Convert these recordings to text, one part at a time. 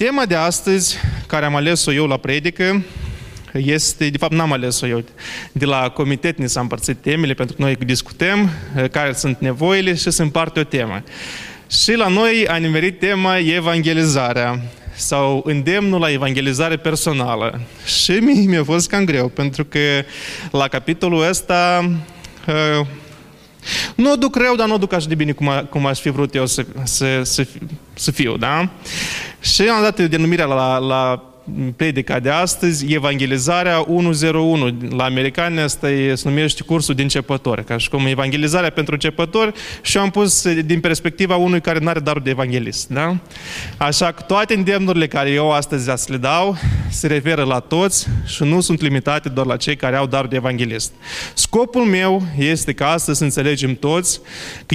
Tema de astăzi, care am ales-o eu la predică, este, de fapt n-am ales-o eu, de la comitet ne s-a împărțit temele, pentru că noi discutăm eh, care sunt nevoile și se împarte o temă. Și la noi a nimerit tema evangelizarea sau îndemnul la evangelizare personală. Și mie mi-a fost cam greu, pentru că la capitolul ăsta uh, nu o duc rău, dar nu o duc așa de bine cum, a, cum aș fi vrut eu să, să, să, să fiu, da? Și am dat denumirea la, la predica de astăzi, Evangelizarea 101. La americani asta e, se numește cursul de începători, ca și cum evangelizarea pentru începători și am pus din perspectiva unui care nu are darul de evanghelist. Da? Așa că toate îndemnurile care eu astăzi să le dau se referă la toți și nu sunt limitate doar la cei care au darul de evanghelist. Scopul meu este ca astăzi să înțelegem toți că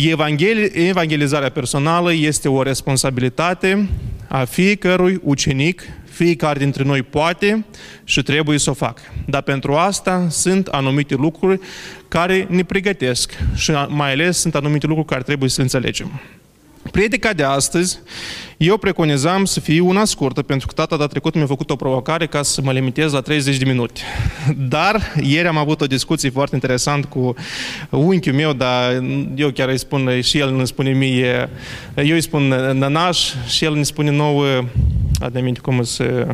evangelizarea personală este o responsabilitate a fiecărui ucenic fiecare dintre noi poate și trebuie să o facă. Dar pentru asta sunt anumite lucruri care ne pregătesc și mai ales sunt anumite lucruri care trebuie să înțelegem. Predica de astăzi, eu preconizam să fie una scurtă, pentru că tata data trecut mi-a făcut o provocare ca să mă limitez la 30 de minute. Dar ieri am avut o discuție foarte interesant cu unchiul meu, dar eu chiar îi spun, și el îmi spune mie, eu îi spun nănaș și el îmi spune nouă, ademinte cum să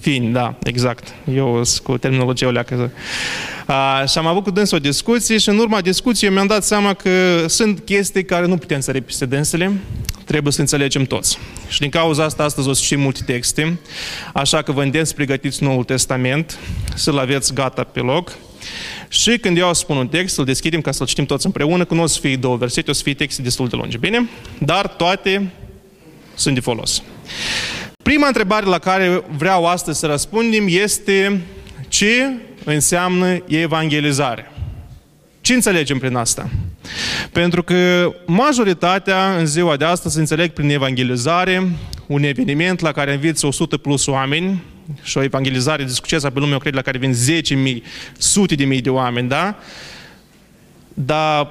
fini, da, exact. Eu sunt cu terminologia o leacă. A, și am avut cu dânsul o discuție și în urma discuției mi-am dat seama că sunt chestii care nu putem să repise dânsele, trebuie să înțelegem toți. Și din cauza asta astăzi o să citim multe texte, așa că vă îndemn să pregătiți Noul Testament, să-l aveți gata pe loc. Și când eu spun un text, îl deschidem ca să-l citim toți împreună, că nu o să fie două versete, o să fie texte destul de lungi, bine? Dar toate sunt de folos. Prima întrebare la care vreau astăzi să răspundem este ce înseamnă evangelizare? Ce înțelegem prin asta? Pentru că majoritatea în ziua de astăzi înțeleg prin evangelizare un eveniment la care înviți 100 plus oameni și o evangelizare de succes pe lume, eu cred, la care vin 10.000, sute de mii de oameni, da? Dar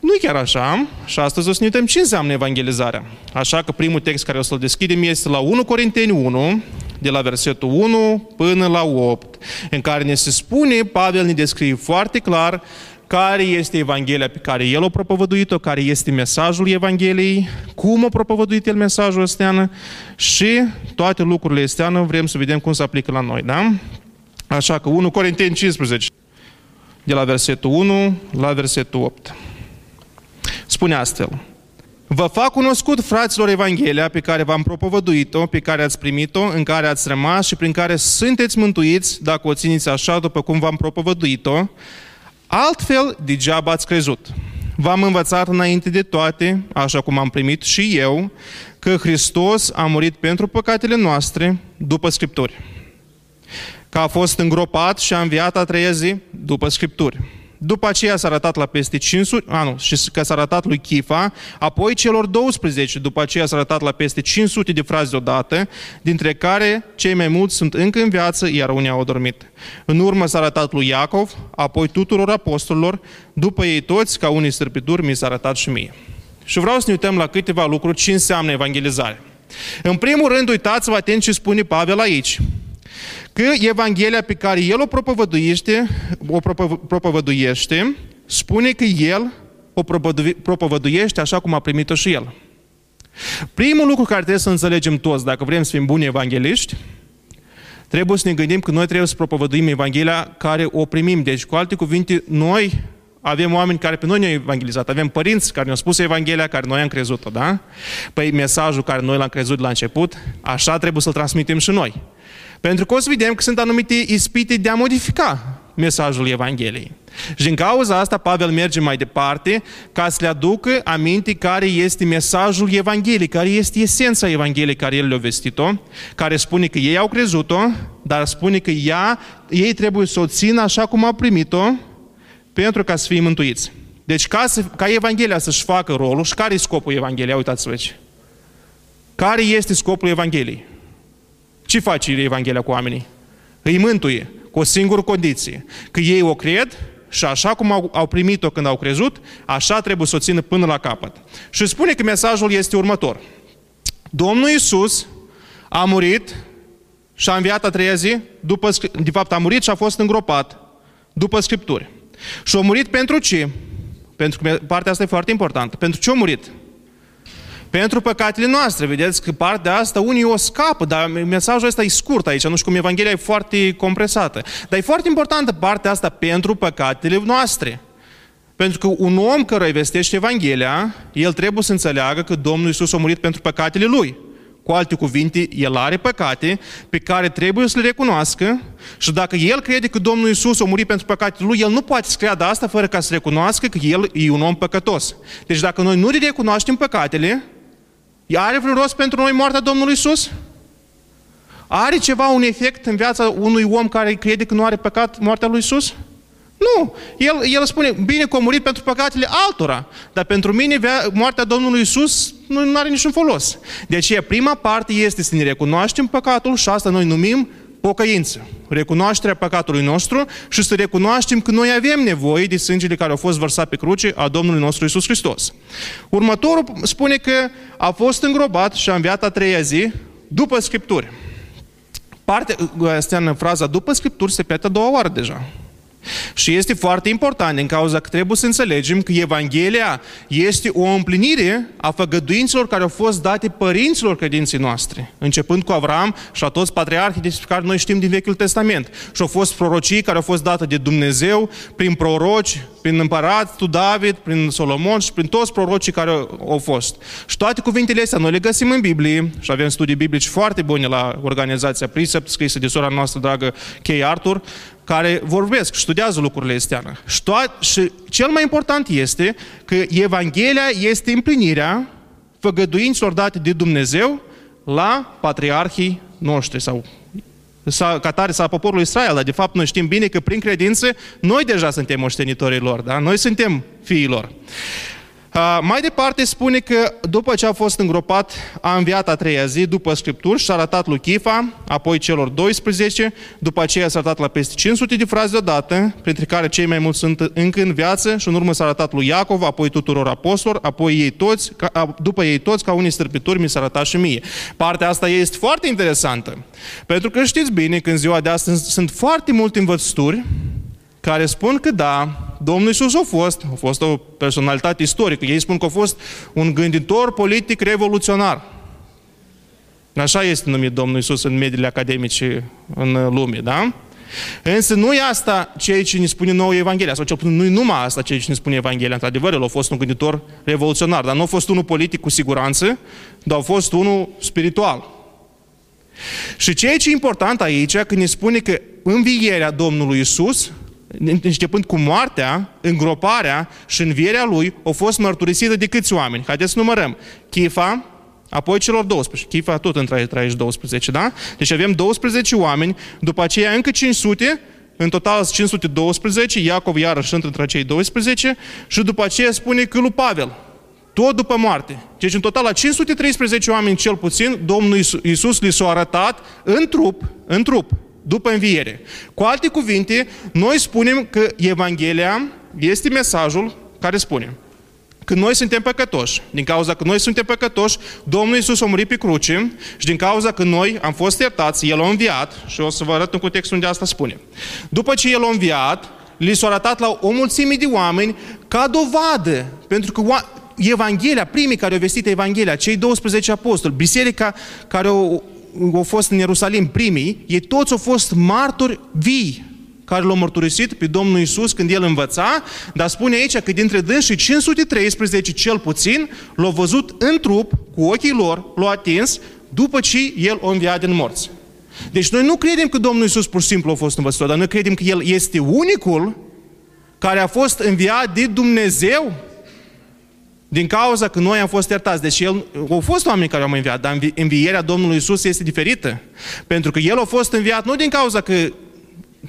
nu e chiar așa și astăzi o să ne uităm ce înseamnă evangelizarea. Așa că primul text care o să-l deschidem este la 1 Corinteni 1, de la versetul 1 până la 8, în care ne se spune, Pavel ne descrie foarte clar care este Evanghelia pe care el a propovăduit-o, care este mesajul Evangheliei, cum a propovăduit el mesajul ăsteană și toate lucrurile ăsteană vrem să vedem cum se aplică la noi, da? Așa că 1 Corinteni 15, de la versetul 1 la versetul 8. Spune astfel, Vă fac cunoscut, fraților, Evanghelia pe care v-am propovăduit-o, pe care ați primit-o, în care ați rămas și prin care sunteți mântuiți, dacă o țineți așa după cum v-am propovăduit-o, altfel degeaba ați crezut. V-am învățat înainte de toate, așa cum am primit și eu, că Hristos a murit pentru păcatele noastre după Scripturi, că a fost îngropat și a înviat a treia zi după Scripturi după aceea s-a arătat la peste 500, a, nu, și că s-a arătat lui Chifa, apoi celor 12, după aceea s-a arătat la peste 500 de fraze odată, dintre care cei mai mulți sunt încă în viață, iar unii au dormit. În urmă s-a arătat lui Iacov, apoi tuturor apostolilor, după ei toți, ca unii sărpituri, mi s-a arătat și mie. Și vreau să ne uităm la câteva lucruri ce înseamnă evangelizare. În primul rând, uitați-vă atent ce spune Pavel aici că Evanghelia pe care el o propovăduiește, o propovăduiește spune că el o propovăduiește așa cum a primit-o și el. Primul lucru care trebuie să înțelegem toți, dacă vrem să fim buni evangeliști, trebuie să ne gândim că noi trebuie să propovăduim Evanghelia care o primim. Deci, cu alte cuvinte, noi avem oameni care pe noi ne-au evangelizat, avem părinți care ne-au spus Evanghelia, care noi am crezut-o, da? Păi mesajul care noi l-am crezut la început, așa trebuie să-l transmitem și noi. Pentru că o să vedem că sunt anumite ispite de a modifica mesajul Evangheliei. Și din cauza asta Pavel merge mai departe ca să le aducă aminte care este mesajul Evangheliei, care este esența Evangheliei care el le-a vestit-o, care spune că ei au crezut-o, dar spune că ea, ei trebuie să o țină așa cum au primit-o pentru ca să fie mântuiți. Deci ca, să, ca Evanghelia să-și facă rolul, și care e scopul Evangheliei? Uitați-vă aici. Care este scopul Evangheliei? Ce face Evanghelia cu oamenii? Îi mântuie cu o singură condiție. Că ei o cred și așa cum au, au primit-o când au crezut, așa trebuie să o țină până la capăt. Și spune că mesajul este următor. Domnul Iisus a murit și a înviat a treia zi, după, de fapt a murit și a fost îngropat după Scripturi. Și a murit pentru ce? Pentru că partea asta e foarte importantă. Pentru ce a murit? Pentru păcatele noastre. Vedeți că partea asta unii o scapă, dar mesajul ăsta e scurt aici, nu știu cum Evanghelia e foarte compresată. Dar e foarte importantă partea asta pentru păcatele noastre. Pentru că un om care îi vestește Evanghelia, el trebuie să înțeleagă că Domnul Iisus a murit pentru păcatele lui. Cu alte cuvinte, el are păcate pe care trebuie să le recunoască și dacă el crede că Domnul Isus a murit pentru păcatele lui, el nu poate să creadă asta fără ca să recunoască că el e un om păcătos. Deci dacă noi nu le recunoaștem păcatele, are vreun rost pentru noi moartea Domnului Isus? Are ceva un efect în viața unui om care crede că nu are păcat moartea lui Isus? Nu. El, el spune, bine că a murit pentru păcatele altora, dar pentru mine moartea Domnului Isus nu are niciun folos. De aceea, prima parte este să ne recunoaștem păcatul și asta noi numim pocăință. Recunoașterea păcatului nostru și să recunoaștem că noi avem nevoie de sângele care au fost vărsat pe cruce a Domnului nostru Isus Hristos. Următorul spune că a fost îngropat și a înviat a treia zi după Scripturi. Partea asta în fraza după Scripturi se petă două ori deja. Și este foarte important din cauza că trebuie să înțelegem că Evanghelia este o împlinire a făgăduințelor care au fost date părinților credinții noastre, începând cu Avram și a toți patriarhii despre care noi știm din Vechiul Testament. Și au fost prorocii care au fost date de Dumnezeu prin proroci, prin împăratul David, prin Solomon și prin toți prorocii care au fost. Și toate cuvintele astea noi le găsim în Biblie și avem studii biblici foarte bune la organizația Precept, scrisă de sora noastră dragă Kay Arthur, care vorbesc, studiază lucrurile astea. Și, to- și cel mai important este că Evanghelia este împlinirea făgăduinților date de Dumnezeu la patriarhii noștri sau ca tare sau poporul Israel, dar de fapt noi știm bine că prin credință noi deja suntem moștenitorii lor, da? Noi suntem fiii lor. Uh, mai departe spune că după ce a fost îngropat, a înviat a treia zi după Scripturi și a arătat lui Chifa, apoi celor 12, după aceea s-a arătat la peste 500 de fraze deodată, printre care cei mai mulți sunt încă în viață și în urmă s-a arătat lui Iacov, apoi tuturor apostolilor, apoi ei toți, ca, după ei toți, ca unii stârpituri, mi s-a arătat și mie. Partea asta este foarte interesantă, pentru că știți bine că în ziua de astăzi sunt foarte multe învățături care spun că da, Domnul Iisus a fost, a fost o personalitate istorică. Ei spun că a fost un gânditor politic revoluționar. Așa este numit Domnul Iisus în mediile academice în lume, da? Însă nu e asta ceea ce ne spune nouă Evanghelia, sau cel puțin nu e numai asta ceea ce ne spune Evanghelia. Într-adevăr, el a fost un gânditor revoluționar, dar nu a fost unul politic cu siguranță, dar a fost unul spiritual. Și ceea ce e important aici, când ne spune că învierea Domnului Isus începând cu moartea, îngroparea și învierea lui, au fost mărturisită de câți oameni? Haideți să numărăm. Chifa, apoi celor 12. Chifa tot între aici 12, da? Deci avem 12 oameni, după aceea încă 500, în total 512, Iacov iarăși între cei 12 și după aceea spune că lui Pavel, tot după moarte. Deci în total la 513 oameni cel puțin, Domnul Iisus li s-a arătat în trup, în trup, după înviere. Cu alte cuvinte, noi spunem că Evanghelia este mesajul care spune că noi suntem păcătoși. Din cauza că noi suntem păcătoși, Domnul Iisus a murit pe cruce și din cauza că noi am fost iertați, El a înviat și o să vă arăt în contextul unde asta spune. După ce El a înviat, li s-a arătat la o mulțime de oameni ca dovadă, pentru că Evanghelia, primii care au vestit Evanghelia, cei 12 apostoli, biserica care au au fost în Ierusalim primii, ei toți au fost martori vii care l-au mărturisit pe Domnul Isus când El învăța, dar spune aici că dintre dânsii 513 cel puțin l-au văzut în trup, cu ochii lor, l-au atins, după ce El o înviat din morți. Deci noi nu credem că Domnul Isus pur și simplu a fost învățător, dar noi credem că El este unicul care a fost înviat de Dumnezeu din cauza că noi am fost iertați. Deci el, au fost oameni care au înviat, dar învierea Domnului Isus este diferită. Pentru că El a fost înviat nu din cauza că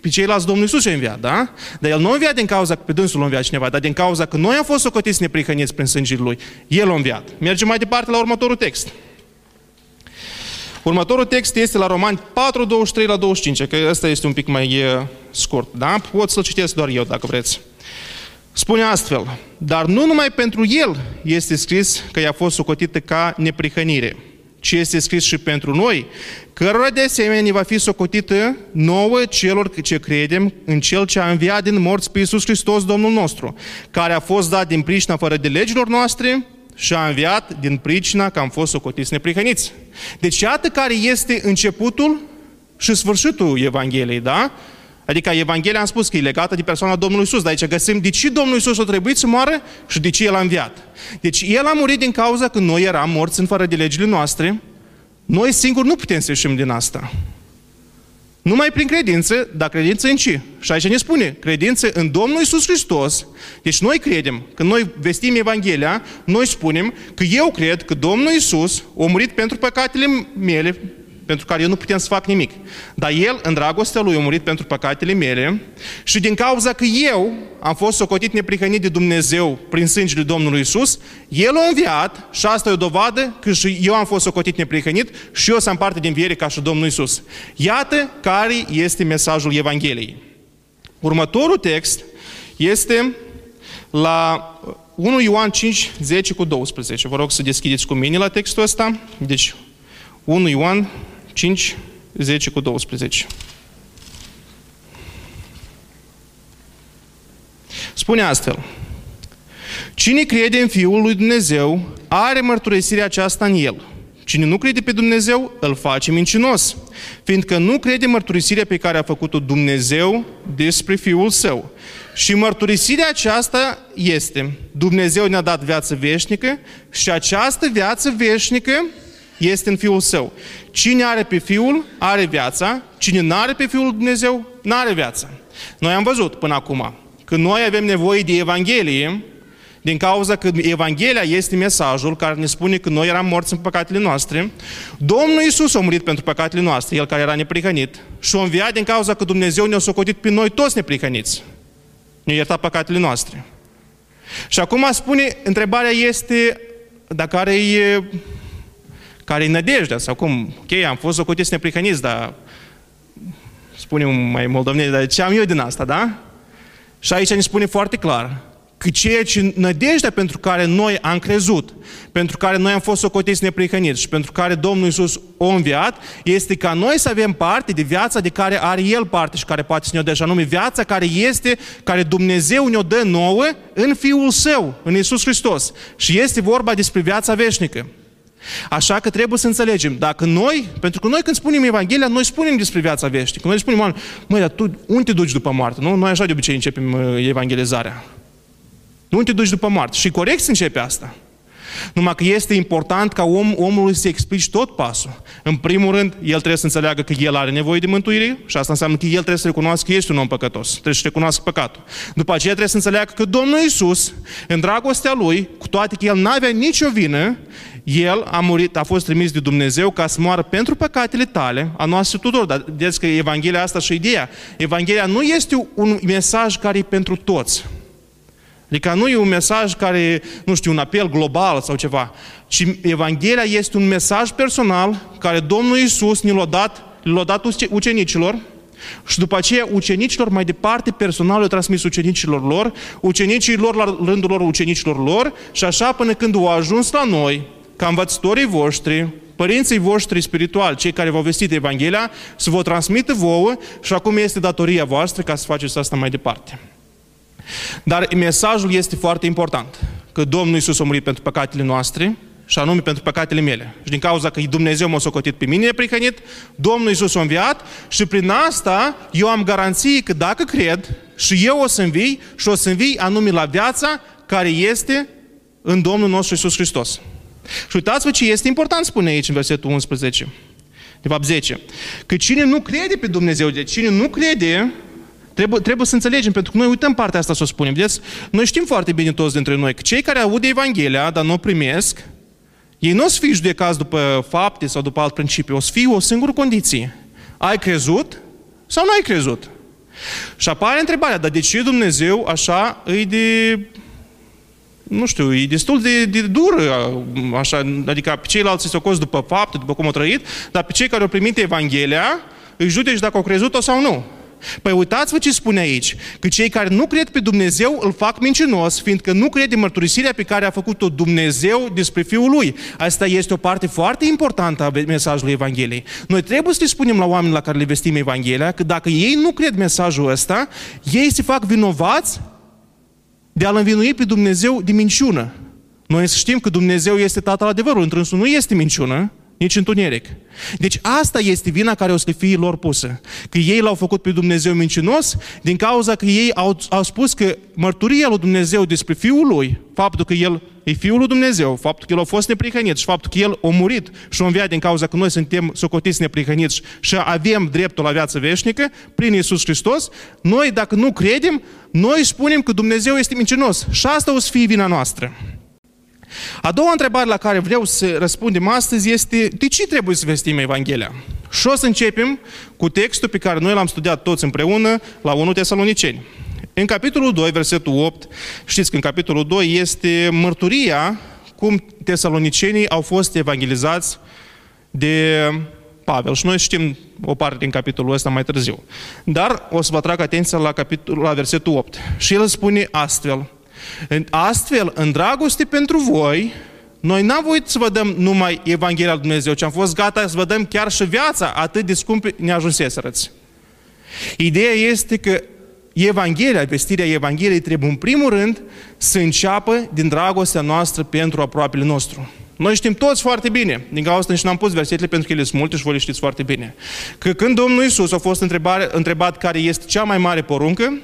pe ceilalți Domnul Isus a înviat, da? Dar El nu a înviat din cauza că pe dânsul a înviat cineva, dar din cauza că noi am fost socotiți neprihăniți prin sângele Lui. El a înviat. Mergem mai departe la următorul text. Următorul text este la Romani 4, 23 la 25, că ăsta este un pic mai scurt, da? Pot să-l citesc doar eu, dacă vreți. Spune astfel, dar nu numai pentru el este scris că i-a fost socotită ca neprihănire, ce este scris și pentru noi, cărora de asemenea ne va fi socotită nouă celor ce credem în Cel ce a înviat din morți pe Iisus Hristos, Domnul nostru, care a fost dat din pricina fără de legilor noastre și a înviat din pricina că am fost socotiți neprihăniți. Deci iată care este începutul și sfârșitul Evangheliei, da? Adică Evanghelia am spus că e legată de persoana Domnului Isus, dar aici găsim de ce Domnul Isus a trebuit să moară și de ce El a înviat. Deci El a murit din cauza că noi eram morți în fără de legile noastre, noi singuri nu putem să ieșim din asta. Numai prin credință, dar credință în ce? Și aici ne spune, credință în Domnul Isus Hristos. Deci noi credem, când noi vestim Evanghelia, noi spunem că eu cred că Domnul Isus a murit pentru păcatele mele, pentru care eu nu putem să fac nimic. Dar El, în dragostea Lui, a murit pentru păcatele mele și din cauza că eu am fost socotit neprihănit de Dumnezeu prin sângele Domnului Isus, El a înviat și asta e o dovadă că și eu am fost socotit neprihănit și eu sunt parte din viere ca și Domnul Isus. Iată care este mesajul Evangheliei. Următorul text este la 1 Ioan 5, 10 cu 12. Vă rog să deschideți cu mine la textul ăsta. Deci, 1 Ioan 5, 10 cu 12. Spune astfel, Cine crede în Fiul lui Dumnezeu are mărturisirea aceasta în El. Cine nu crede pe Dumnezeu, îl face mincinos, fiindcă nu crede mărturisirea pe care a făcut-o Dumnezeu despre Fiul Său. Și mărturisirea aceasta este, Dumnezeu ne-a dat viață veșnică și această viață veșnică este în Fiul Său. Cine are pe Fiul, are viața. Cine nu are pe Fiul Dumnezeu, nu are viața. Noi am văzut până acum că noi avem nevoie de Evanghelie din cauza că Evanghelia este mesajul care ne spune că noi eram morți în păcatele noastre. Domnul Iisus a murit pentru păcatele noastre, El care era neprihănit, și a înviat din cauza că Dumnezeu ne-a socotit pe noi toți neprihăniți. Ne-a iertat păcatele noastre. Și acum spune, întrebarea este, dacă care e care e nădejdea, sau cum, ok, am fost socotiți neprihăniți, dar spunem mai moldovneni, dar ce am eu din asta, da? Și aici ne spune foarte clar că ceea ce nădejdea pentru care noi am crezut, pentru care noi am fost socotiți neprihăniți și pentru care Domnul Iisus a înviat, este ca noi să avem parte de viața de care are El parte și care poate să ne-o dea, și anume viața care este, care Dumnezeu ne-o dă nouă în Fiul Său, în Iisus Hristos. Și este vorba despre viața veșnică. Așa că trebuie să înțelegem, dacă noi, pentru că noi când spunem Evanghelia, noi spunem despre viața veșnică. Noi spunem, măi, dar tu unde te duci după moarte? Nu? Noi așa de obicei începem uh, evangelizarea. Unde te duci după moarte? Și corect să începe asta. Numai că este important ca om, omului să explici tot pasul. În primul rând, el trebuie să înțeleagă că el are nevoie de mântuire și asta înseamnă că el trebuie să recunoască că este un om păcătos. Trebuie să recunoască păcatul. După aceea trebuie să înțeleagă că Domnul Isus, în dragostea Lui, cu toate că El n-avea nicio vină, El a murit, a fost trimis de Dumnezeu ca să moară pentru păcatele tale, a noastră tuturor. Dar vedeți că Evanghelia asta și ideea. Evanghelia nu este un mesaj care e pentru toți. Adică nu e un mesaj care, nu știu, un apel global sau ceva, ci Evanghelia este un mesaj personal care Domnul Iisus ne l-a dat, l-a dat ucenicilor și după aceea ucenicilor mai departe personal le-a transmis ucenicilor lor, ucenicii lor la rândul lor ucenicilor lor și așa până când au ajuns la noi, ca învățătorii voștri, părinții voștri spirituali, cei care v-au vestit Evanghelia, să vă transmită vouă și acum este datoria voastră ca să faceți asta mai departe. Dar mesajul este foarte important, că Domnul Iisus a murit pentru păcatele noastre, și anume pentru păcatele mele. Și din cauza că Dumnezeu m-a socotit pe mine neprihănit, Domnul Iisus a înviat și prin asta eu am garanții că dacă cred și eu o să învii și o să învii anume la viața care este în Domnul nostru Iisus Hristos. Și uitați-vă ce este important, spune aici în versetul 11, de fapt 10, că cine nu crede pe Dumnezeu, de cine nu crede Trebuie, trebuie să înțelegem, pentru că noi uităm partea asta să o spunem. Vedeți, noi știm foarte bine toți dintre noi că cei care aud Evanghelia, dar nu o primesc, ei nu o să fie judecați după fapte sau după alt principiu, o să fie o singură condiție. Ai crezut sau nu ai crezut? Și apare întrebarea, dar de ce Dumnezeu așa îi de nu știu, e destul de, de dură, așa, adică pe ceilalți se o după fapte, după cum au trăit, dar pe cei care au primit Evanghelia, îi judeci dacă au crezut-o sau nu. Păi uitați-vă ce spune aici, că cei care nu cred pe Dumnezeu îl fac mincinos, fiindcă nu cred în mărturisirea pe care a făcut-o Dumnezeu despre Fiul Lui. Asta este o parte foarte importantă a mesajului Evangheliei. Noi trebuie să le spunem la oameni la care le vestim Evanghelia că dacă ei nu cred mesajul ăsta, ei se fac vinovați de a-L învinui pe Dumnezeu de minciună. Noi să știm că Dumnezeu este Tatăl adevărului, întrânsul nu este minciună, nici întuneric. Deci asta este vina care o să fie lor pusă. Că ei l-au făcut pe Dumnezeu mincinos din cauza că ei au, au spus că mărturia lui Dumnezeu despre Fiul lui, faptul că El e Fiul lui Dumnezeu, faptul că El a fost neprihănit și faptul că El a murit și a înviat din cauza că noi suntem socotiți neprihăniți și avem dreptul la viață veșnică prin Iisus Hristos, noi dacă nu credem, noi spunem că Dumnezeu este mincinos și asta o să fie vina noastră. A doua întrebare la care vreau să răspundem astăzi este de ce trebuie să vestim Evanghelia? Și o să începem cu textul pe care noi l-am studiat toți împreună la 1 Tesaloniceni. În capitolul 2, versetul 8, știți că în capitolul 2 este mărturia cum tesalonicenii au fost evangelizați de Pavel. Și noi știm o parte din capitolul ăsta mai târziu. Dar o să vă atrag atenția la, capitolul, la versetul 8. Și el spune astfel – Astfel, în dragoste pentru voi, noi n-am voit să vă dăm numai Evanghelia lui Dumnezeu, ci am fost gata să vă dăm chiar și viața, atât de scump ne ajunseserăți. Ideea este că Evanghelia, vestirea Evangheliei trebuie în primul rând să înceapă din dragostea noastră pentru aproapele nostru. Noi știm toți foarte bine, din cauza asta nici n-am pus versetele pentru că ele sunt multe și voi le știți foarte bine, că când Domnul Iisus a fost întrebat, întrebat care este cea mai mare poruncă,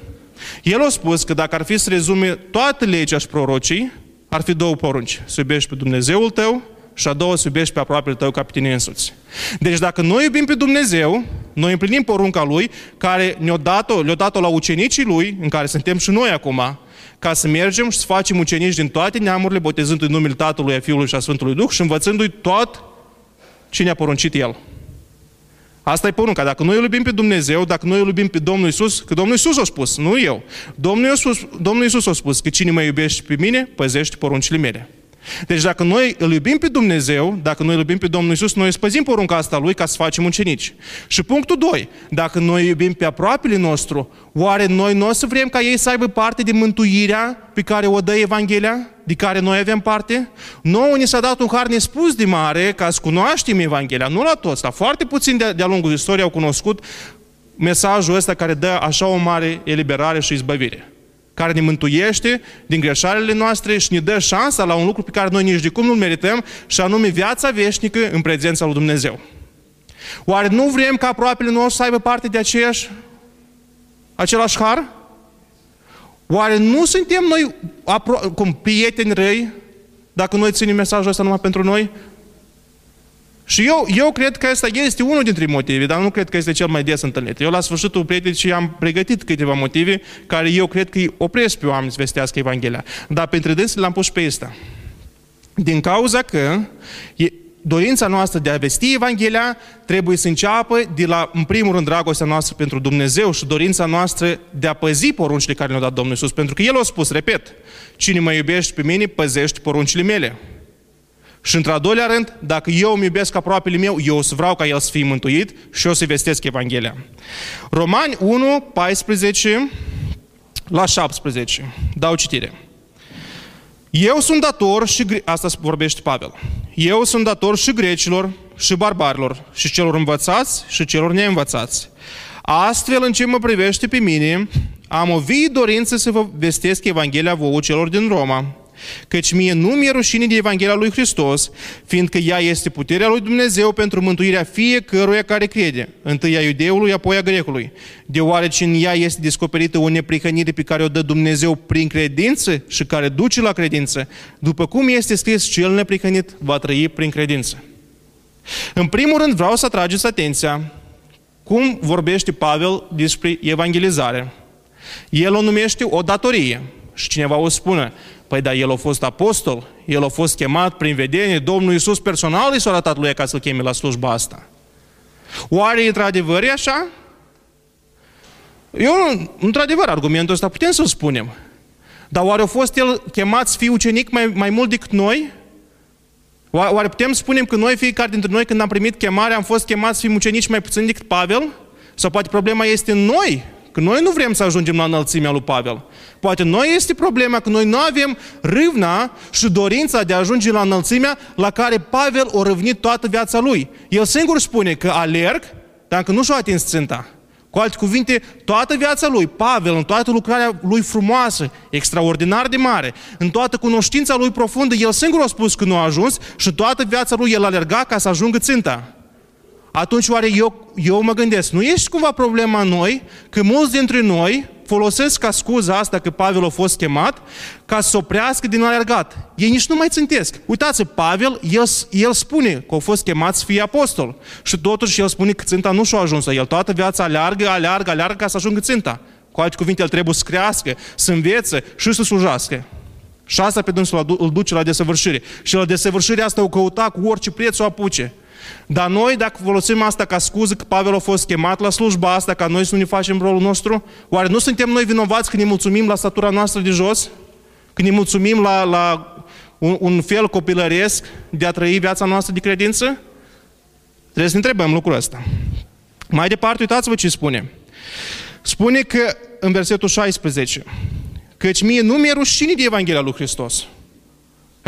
el a spus că dacă ar fi să rezume toată legea și prorocii, ar fi două porunci. Să iubești pe Dumnezeul tău și a doua să iubești pe aproapele tău ca pe tine însuți. Deci dacă noi iubim pe Dumnezeu, noi împlinim porunca Lui, care ne-a dat-o, le-a dat-o la ucenicii Lui, în care suntem și noi acum, ca să mergem și să facem ucenici din toate neamurile, botezându-i numele Tatălui, a Fiului și a Sfântului Duh și învățându-i tot ce ne-a poruncit El. Asta e porunca. Dacă noi îl iubim pe Dumnezeu, dacă noi îl iubim pe Domnul Isus, că Domnul Isus a spus, nu eu. Domnul Isus, Domnul Isus a spus că cine mă iubește pe mine, păzește poruncile mele. Deci dacă noi îl iubim pe Dumnezeu, dacă noi îl iubim pe Domnul Isus, noi spăzim porunca asta Lui ca să facem ucenici. Și punctul 2. Dacă noi iubim pe aproapele nostru, oare noi nu o să vrem ca ei să aibă parte de mântuirea pe care o dă Evanghelia, de care noi avem parte? Nouă ni s-a dat un har nespus de mare ca să cunoaștem Evanghelia, nu la toți, dar foarte puțin de- de-a lungul istoriei au cunoscut mesajul ăsta care dă așa o mare eliberare și izbăvire care ne mântuiește din greșalele noastre și ne dă șansa la un lucru pe care noi nici de cum nu-l merităm, și anume viața veșnică în prezența lui Dumnezeu. Oare nu vrem ca aproapele nostru să aibă parte de aceeași, același har? Oare nu suntem noi apro- cum prieteni răi dacă noi ținem mesajul ăsta numai pentru noi? Și eu, eu cred că ăsta este unul dintre motive, dar nu cred că este cel mai des întâlnit. Eu la sfârșitul predicii am pregătit câteva motive care eu cred că îi opresc pe oameni să vestească Evanghelia. Dar pentru dânsele l-am pus pe ăsta. Din cauza că e, dorința noastră de a vesti Evanghelia trebuie să înceapă de la, în primul rând, dragostea noastră pentru Dumnezeu și dorința noastră de a păzi poruncile care ne-a dat Domnul Iisus. Pentru că El a spus, repet, cine mă iubește pe mine, păzește poruncile mele. Și într-al doilea rând, dacă eu îmi iubesc aproapele meu, eu o să vreau ca el să fie mântuit și eu să vestesc Evanghelia. Romani 1, 14 la 17. Dau citire. Eu sunt dator și... Asta vorbește Pavel. Eu sunt dator și grecilor, și barbarilor, și celor învățați, și celor neînvățați. Astfel, în ce mă privește pe mine, am o vie dorință să vă vestesc Evanghelia vouă celor din Roma, Căci mie nu mi-e rușine de Evanghelia lui Hristos, fiindcă ea este puterea lui Dumnezeu pentru mântuirea fiecăruia care crede, întâi a iudeului, apoi a grecului, deoarece în ea este descoperită o neprihănire pe care o dă Dumnezeu prin credință și care duce la credință, după cum este scris, cel neprihănit va trăi prin credință. În primul rând vreau să atrageți atenția cum vorbește Pavel despre evangelizare. El o numește o datorie. Și cineva o spune, Păi da, el a fost apostol, el a fost chemat prin vedenie, Domnul Iisus personal i s-a arătat lui ca să-l cheme la slujba asta. Oare într-adevăr e așa? Eu, într-adevăr, argumentul ăsta putem să-l spunem. Dar oare a fost el chemat să fie ucenic mai, mai mult decât noi? Oare putem spune că noi, fiecare dintre noi, când am primit chemare, am fost chemați să fim ucenici mai puțin decât Pavel? Sau poate problema este în noi, Că noi nu vrem să ajungem la înălțimea lui Pavel. Poate noi este problema că noi nu avem râvna și dorința de a ajunge la înălțimea la care Pavel o râvnit toată viața lui. El singur spune că alerg, dar că nu și-a atins ținta. Cu alte cuvinte, toată viața lui, Pavel, în toată lucrarea lui frumoasă, extraordinar de mare, în toată cunoștința lui profundă, el singur a spus că nu a ajuns și toată viața lui el alerga ca să ajungă ținta atunci oare eu, eu mă gândesc, nu ești cumva problema noi că mulți dintre noi folosesc ca scuza asta că Pavel a fost chemat ca să oprească din alergat. Ei nici nu mai țintesc. Uitați, Pavel, el, el spune că a fost chemat să fie apostol. Și totuși el spune că ținta nu și-a ajuns. El toată viața aleargă, aleargă, aleargă ca să ajungă ținta. Cu alte cuvinte, el trebuie să crească, să învețe și să slujească. Și asta pe dânsul îl duce la desăvârșire. Și la desăvârșire asta o căuta cu orice preț o apuce. Dar noi, dacă folosim asta ca scuză că Pavel a fost chemat la slujba asta, ca noi să nu ne facem rolul nostru, oare nu suntem noi vinovați când ne mulțumim la statura noastră de jos? Când ne mulțumim la, la un, un fel copilăresc de a trăi viața noastră de credință? Trebuie să ne întrebăm lucrul ăsta. Mai departe, uitați-vă ce spune. Spune că în versetul 16, căci mie nu mi-e rușine de Evanghelia lui Hristos.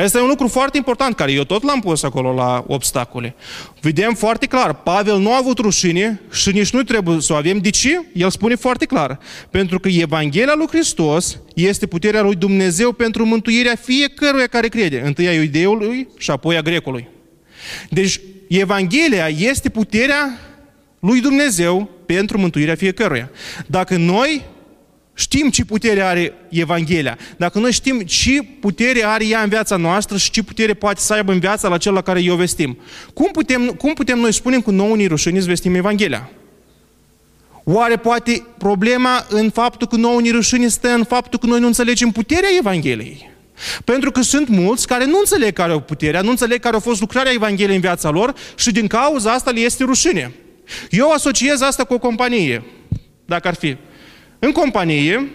Asta e un lucru foarte important, care eu tot l-am pus acolo la obstacole. Vedem foarte clar, Pavel nu a avut rușine și nici nu trebuie să o avem. De ce? El spune foarte clar. Pentru că Evanghelia lui Hristos este puterea lui Dumnezeu pentru mântuirea fiecăruia care crede. Întâi a iudeului și apoi a grecului. Deci, Evanghelia este puterea lui Dumnezeu pentru mântuirea fiecăruia. Dacă noi Știm ce putere are Evanghelia. Dacă noi știm ce putere are ea în viața noastră și ce putere poate să aibă în viața la cel la care o vestim. Cum putem, cum putem noi spune cu nouă ni rușine să vestim Evanghelia? Oare poate problema în faptul că nouă ni rușine stă în faptul că noi nu înțelegem puterea Evangheliei? Pentru că sunt mulți care nu înțeleg care au puterea, nu înțeleg care a fost lucrarea Evangheliei în viața lor și din cauza asta le este rușine. Eu asociez asta cu o companie, dacă ar fi. În companie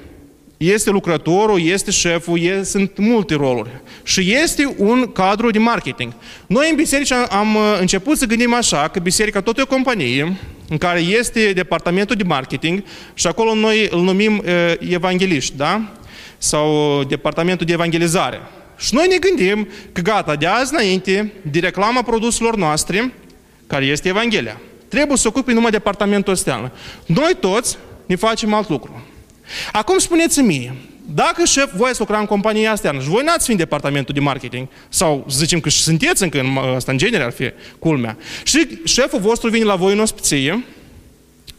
este lucrătorul, este șeful, este, sunt multe roluri. Și este un cadru de marketing. Noi în biserică am uh, început să gândim așa, că biserica tot e o companie în care este departamentul de marketing și acolo noi îl numim uh, evangeliști, da? Sau departamentul de evangelizare. Și noi ne gândim că gata, de azi înainte, de reclama produselor noastre, care este Evanghelia, trebuie să ocupe numai departamentul ăsta. Noi toți ne facem alt lucru. Acum spuneți-mi mie, dacă șef, voi ați lucra în compania asta și voi n-ați fi în departamentul de marketing, sau zicem că sunteți încă în asta, în genere ar fi culmea, și șeful vostru vine la voi în ospiție,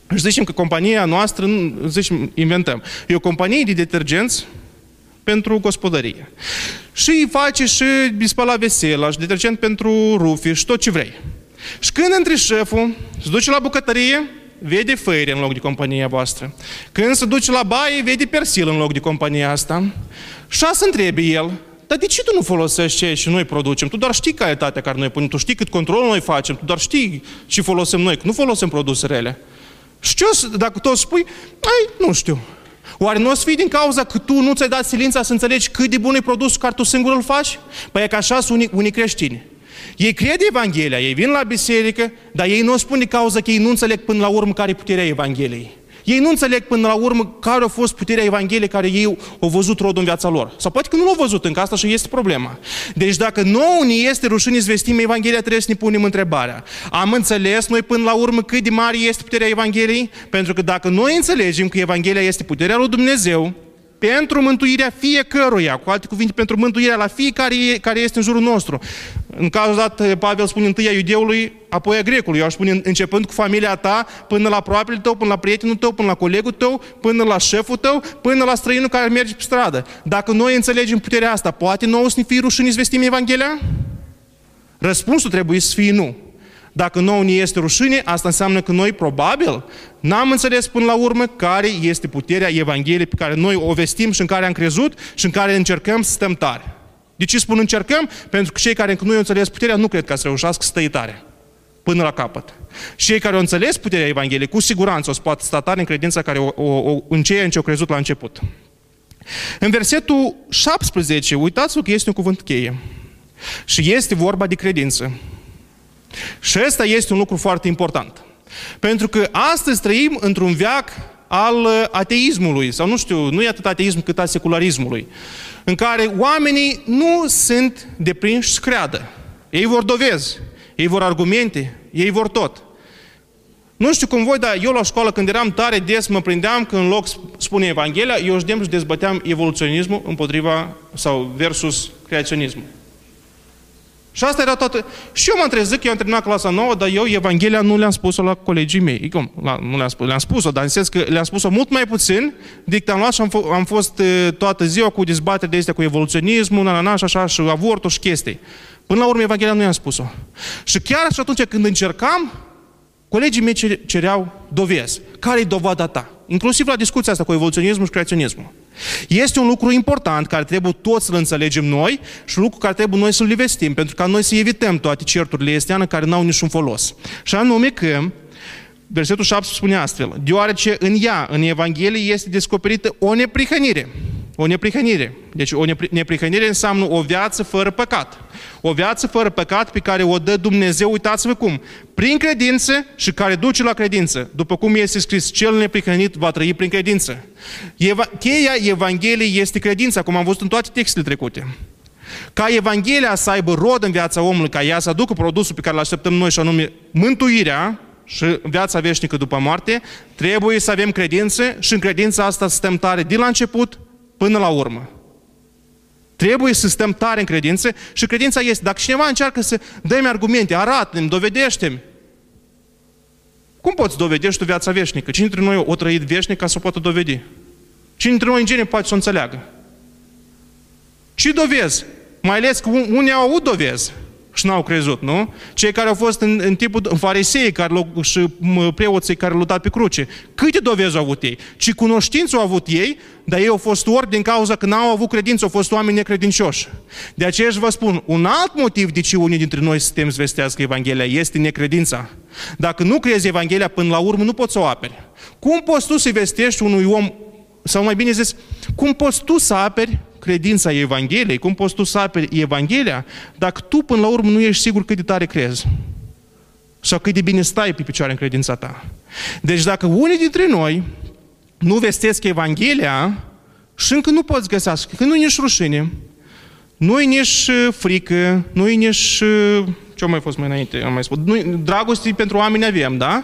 și zicem că compania noastră, zicem, inventăm, e o companie de detergenți pentru gospodărie. Și îi face și spăla vesela, și detergent pentru rufi, și tot ce vrei. Și când între șeful, se duce la bucătărie, vede făire în loc de compania voastră. Când se duce la baie, vede persil în loc de compania asta. Și să întrebe el, dar de ce tu nu folosești ce și noi producem? Tu doar știi calitatea care noi punem, tu știi cât control noi facem, tu doar știi ce folosim noi, că nu folosim produse rele. Și ce o, dacă tu o spui, ai, nu știu. Oare nu o să fii din cauza că tu nu ți-ai dat silința să înțelegi cât de bun e produsul care tu singur îl faci? Păi e că așa sunt unii, unii creștini. Ei cred Evanghelia, ei vin la biserică, dar ei nu o spun de cauza că ei nu înțeleg până la urmă care e puterea Evangheliei. Ei nu înțeleg până la urmă care a fost puterea Evangheliei care ei au văzut rodul în viața lor. Sau poate că nu l-au văzut, încă asta și este problema. Deci dacă nouă ne este rușine să vestim Evanghelia, trebuie să ne punem întrebarea. Am înțeles noi până la urmă cât de mare este puterea Evangheliei? Pentru că dacă noi înțelegem că Evanghelia este puterea lui Dumnezeu, pentru mântuirea fiecăruia, cu alte cuvinte, pentru mântuirea la fiecare care este în jurul nostru. În cazul dat, Pavel spune întâi a iudeului, apoi a grecului. Eu aș spune începând cu familia ta, până la aproapele tău, până la prietenul tău, până la colegul tău, până la șeful tău, până la străinul care merge pe stradă. Dacă noi înțelegem puterea asta, poate nouă să ne fie rușine să vestim Evanghelia? Răspunsul trebuie să fie nu. Dacă nouă ne este rușine, asta înseamnă că noi probabil n-am înțeles până la urmă care este puterea Evangheliei pe care noi o vestim și în care am crezut și în care încercăm să stăm tare. De ce spun încercăm? Pentru că cei care încă nu au înțeles puterea nu cred că să reușească să stă tare până la capăt. Și cei care au înțeles puterea Evangheliei, cu siguranță o să poată sta tare în credința care o, o, o, în ceea în ce au crezut la început. În versetul 17, uitați-vă că este un cuvânt cheie. Și este vorba de credință. Și ăsta este un lucru foarte important. Pentru că astăzi trăim într-un veac al uh, ateismului, sau nu știu, nu e atât ateism cât a secularismului, în care oamenii nu sunt deprinși să creadă. Ei vor dovezi, ei vor argumente, ei vor tot. Nu știu cum voi, dar eu la școală când eram tare des mă prindeam că în loc spune Evanghelia, eu și dezbăteam evoluționismul împotriva sau versus creaționismul. Și asta era toată... Și eu mă întrezit că eu am terminat clasa nouă, dar eu Evanghelia nu le-am spus-o la colegii mei. Cum? La, nu le-am spus, le-am spus-o, dar în sens că le-am spus-o mult mai puțin decât am luat și am, f- am fost toată ziua cu dezbatere de astea cu evoluționismul, na, na, na, și așa, și avortul și chestii. Până la urmă, Evanghelia nu i-am spus-o. Și chiar și atunci când încercam, colegii mei cereau dovezi. Care e dovada ta? Inclusiv la discuția asta cu evoluționismul și creaționismul. Este un lucru important care trebuie toți să-l înțelegem noi și un lucru care trebuie noi să-l vestim, pentru ca noi să evităm toate certurile astea care n-au niciun folos. Și anume că versetul 7 spune astfel, deoarece în ea, în Evanghelie, este descoperită o neprihănire. O neprihănire. Deci o neprihănire înseamnă o viață fără păcat. O viață fără păcat pe care o dă Dumnezeu, uitați-vă cum, prin credință și care duce la credință. După cum este scris, cel neprihănit va trăi prin credință. Eva- cheia Evangheliei este credința, cum am văzut în toate textele trecute. Ca Evanghelia să aibă rod în viața omului, ca ea să aducă produsul pe care îl așteptăm noi și anume mântuirea, și viața veșnică după moarte, trebuie să avem credință și în credința asta să stăm tare de la început până la urmă. Trebuie să stăm tare în credință și credința este. Dacă cineva încearcă să dă-mi argumente, arată-mi, dovedește-mi, cum poți dovedești tu viața veșnică? Cine dintre noi o trăit veșnic ca să o poată dovedi? Cine dintre noi în gene poate să o înțeleagă? Ce dovezi? Mai ales că unii au avut dovezi și n-au crezut, nu? Cei care au fost în, în tipul în farisei care, și preoții care au luptat pe cruce. Câte dovezi au avut ei? Ce cunoștință au avut ei, dar ei au fost ori din cauza că n-au avut credință, au fost oameni necredincioși. De aceea vă spun, un alt motiv de ce unii dintre noi suntem zvestească Evanghelia este necredința. Dacă nu crezi Evanghelia până la urmă, nu poți să o aperi. Cum poți tu să vestești unui om, sau mai bine zis, cum poți tu să aperi credința Evangheliei, cum poți tu să aperi Evanghelia, dacă tu până la urmă nu ești sigur cât de tare crezi? Sau cât de bine stai pe picioare în credința ta? Deci dacă unii dintre noi nu vestesc Evanghelia și încă nu poți găsească, că nu e nici rușine, nu e nici uh, frică, nu e nici... Uh, ce mai fost mai înainte? Am mai spus. Nu, dragoste pentru oameni avem, da?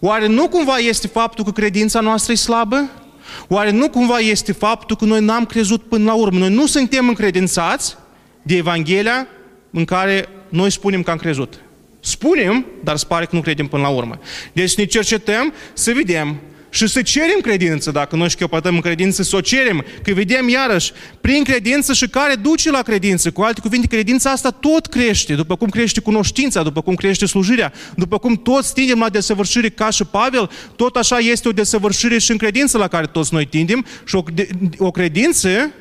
Oare nu cumva este faptul că credința noastră e slabă? Oare nu cumva este faptul că noi n-am crezut până la urmă? Noi nu suntem încredințați de Evanghelia în care noi spunem că am crezut. Spunem, dar se pare că nu credem până la urmă. Deci ne cercetăm să vedem și să cerem credință, dacă noi șchiopătăm în credință, să o cerem, că vedem iarăși, prin credință și care duce la credință. Cu alte cuvinte, credința asta tot crește, după cum crește cunoștința, după cum crește slujirea, după cum toți tindem la desăvârșire ca și Pavel, tot așa este o desăvârșire și în credință la care toți noi tindem și o, o credință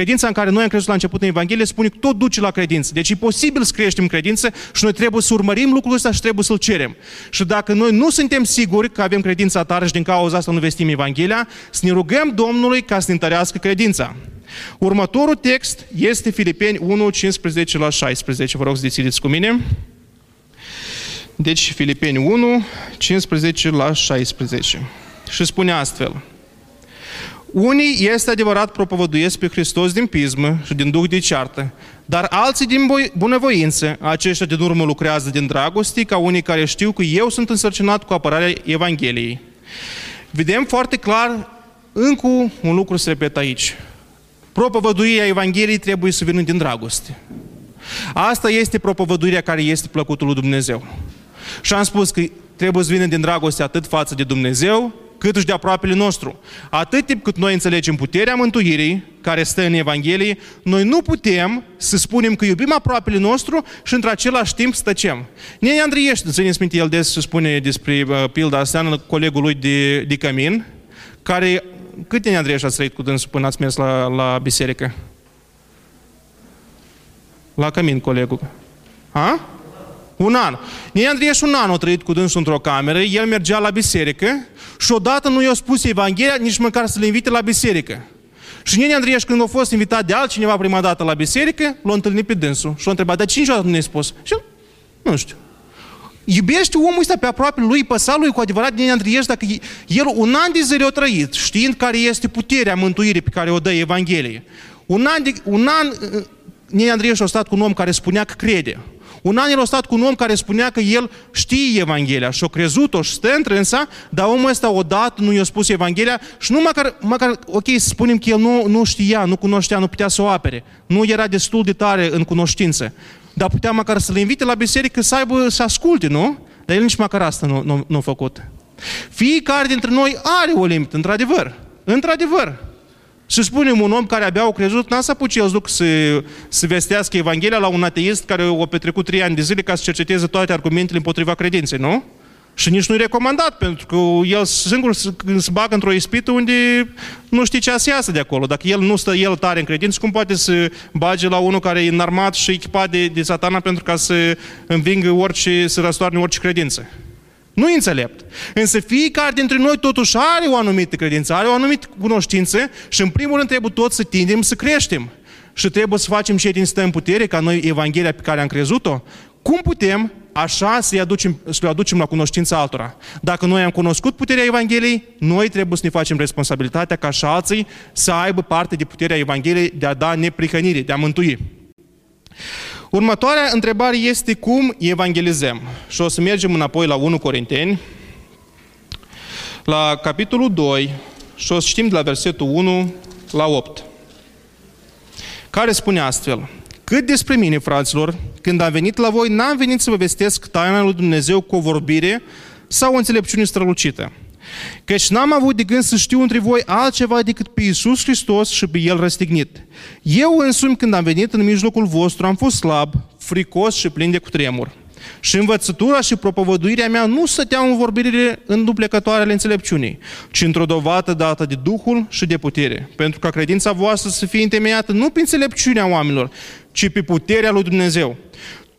Credința în care noi am crezut la început în Evanghelie spune că tot duce la credință. Deci e posibil să creștem credință și noi trebuie să urmărim lucrul ăsta și trebuie să-l cerem. Și dacă noi nu suntem siguri că avem credința tare și din cauza asta nu vestim Evanghelia, să ne rugăm Domnului ca să ne întărească credința. Următorul text este Filipeni 1, 15 la 16. Vă rog să decideți cu mine. Deci Filipeni 1, 15 la 16. Și spune astfel. Unii, este adevărat, propovăduiesc pe Hristos din pismă și din duh de ceartă, dar alții din bunăvoință, aceștia din urmă lucrează din dragoste, ca unii care știu că eu sunt însărcinat cu apărarea Evangheliei. Vedem foarte clar, încă un lucru se repetă aici. Propovăduirea Evangheliei trebuie să vină din dragoste. Asta este propovăduirea care este plăcutul lui Dumnezeu. Și am spus că trebuie să vină din dragoste atât față de Dumnezeu, cât și de aproapele nostru. Atât timp cât noi înțelegem puterea mântuirii, care stă în Evanghelie, noi nu putem să spunem că iubim aproapele nostru și într același timp stăcem. Nene Andriești, țineți minte, el des spune despre uh, pilda asta colegul lui de, de cămin, care, cât Nene Andriești ați trăit cu dânsul până ați mers la, la biserică? La cămin, colegul. Ha? Un an. Nene Andrieș un an a trăit cu dânsul într-o cameră, el mergea la biserică și odată nu i-a spus Evanghelia nici măcar să le invite la biserică. Și Nene Andrieș, când a fost invitat de altcineva prima dată la biserică, l-a întâlnit pe dânsul și l-a întrebat, dar cinci odată nu ne-ai spus? Și nu știu. Iubește omul ăsta pe aproape lui, păsa lui cu adevărat din Andriești, dacă el un an de zile a trăit, știind care este puterea mântuirii pe care o dă Evanghelie. Un an, de, un an Nene Andriești a stat cu un om care spunea că crede. Un an el a stat cu un om care spunea că el știe Evanghelia și a crezut-o și stă întrânsa, dar omul ăsta odată nu i-a spus Evanghelia și nu măcar, măcar ok, să spunem că el nu, nu știa, nu cunoștea, nu putea să o apere. Nu era destul de tare în cunoștință. Dar putea măcar să-l invite la biserică să aibă, să asculte, nu? Dar el nici măcar asta nu, nu, nu a făcut. Fiecare dintre noi are o limită, într-adevăr. Într-adevăr. Și spunem, un om care abia au crezut, n-a să apuce el duc să, să vestească Evanghelia la un ateist care o petrecut trei ani de zile ca să cerceteze toate argumentele împotriva credinței, nu? Și nici nu-i recomandat, pentru că el singur se bagă într-o ispită unde nu știe ce să iasă de acolo. Dacă el nu stă el tare în credință, cum poate să bage la unul care e înarmat și echipat de, de satana pentru ca să învingă orice, să răstoarne orice credință? Nu e înțelept. Însă fiecare dintre noi totuși are o anumită credință, are o anumită cunoștință și în primul rând trebuie toți să tindem să creștem. Și trebuie să facem ce din stă în putere, ca noi Evanghelia pe care am crezut-o, cum putem așa să-i aducem, să le aducem la cunoștința altora? Dacă noi am cunoscut puterea Evangheliei, noi trebuie să ne facem responsabilitatea ca și alții să aibă parte de puterea Evangheliei de a da neprihănire, de a mântui. Următoarea întrebare este cum evangelizăm. Și o să mergem înapoi la 1 Corinteni, la capitolul 2, și o să știm de la versetul 1 la 8, care spune astfel, Cât despre mine, fraților, când am venit la voi, n-am venit să vă vestesc taina lui Dumnezeu cu o vorbire sau o înțelepciune strălucită. Căci n-am avut de gând să știu între voi altceva decât pe Iisus Hristos și pe El răstignit. Eu însumi, când am venit în mijlocul vostru, am fost slab, fricos și plin de cutremur. Și învățătura și propovăduirea mea nu stăteau în vorbirile înduplecătoare înțelepciunii, ci într-o dovadă dată de Duhul și de putere, pentru ca credința voastră să fie întemeiată nu prin înțelepciunea oamenilor, ci pe puterea lui Dumnezeu.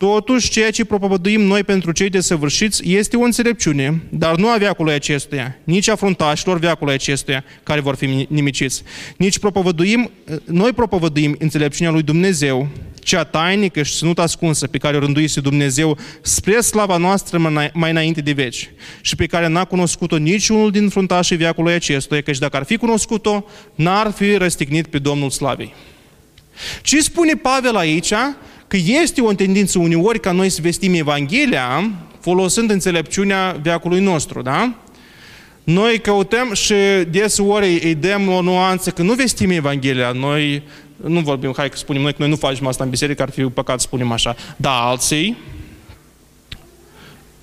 Totuși, ceea ce propovăduim noi pentru cei desăvârșiți este o înțelepciune, dar nu a veacului acestuia, nici a fruntașilor veacului acestuia, care vor fi nimiciți. Nici propovăduim, noi propovăduim înțelepciunea lui Dumnezeu, cea tainică și ținut ascunsă pe care o rânduise Dumnezeu spre slava noastră mai înainte de veci și pe care n-a cunoscut-o niciunul din fruntașii veacului acestuia, căci dacă ar fi cunoscut-o, n-ar fi răstignit pe Domnul Slavei. Ce spune Pavel aici? Că este o tendință uneori ca noi să vestim Evanghelia folosind înțelepciunea veacului nostru, da? Noi căutăm și deseori îi dăm o nuanță că nu vestim Evanghelia, noi nu vorbim, hai că spunem noi că noi nu facem asta în biserică, ar fi păcat să spunem așa. Da, alții,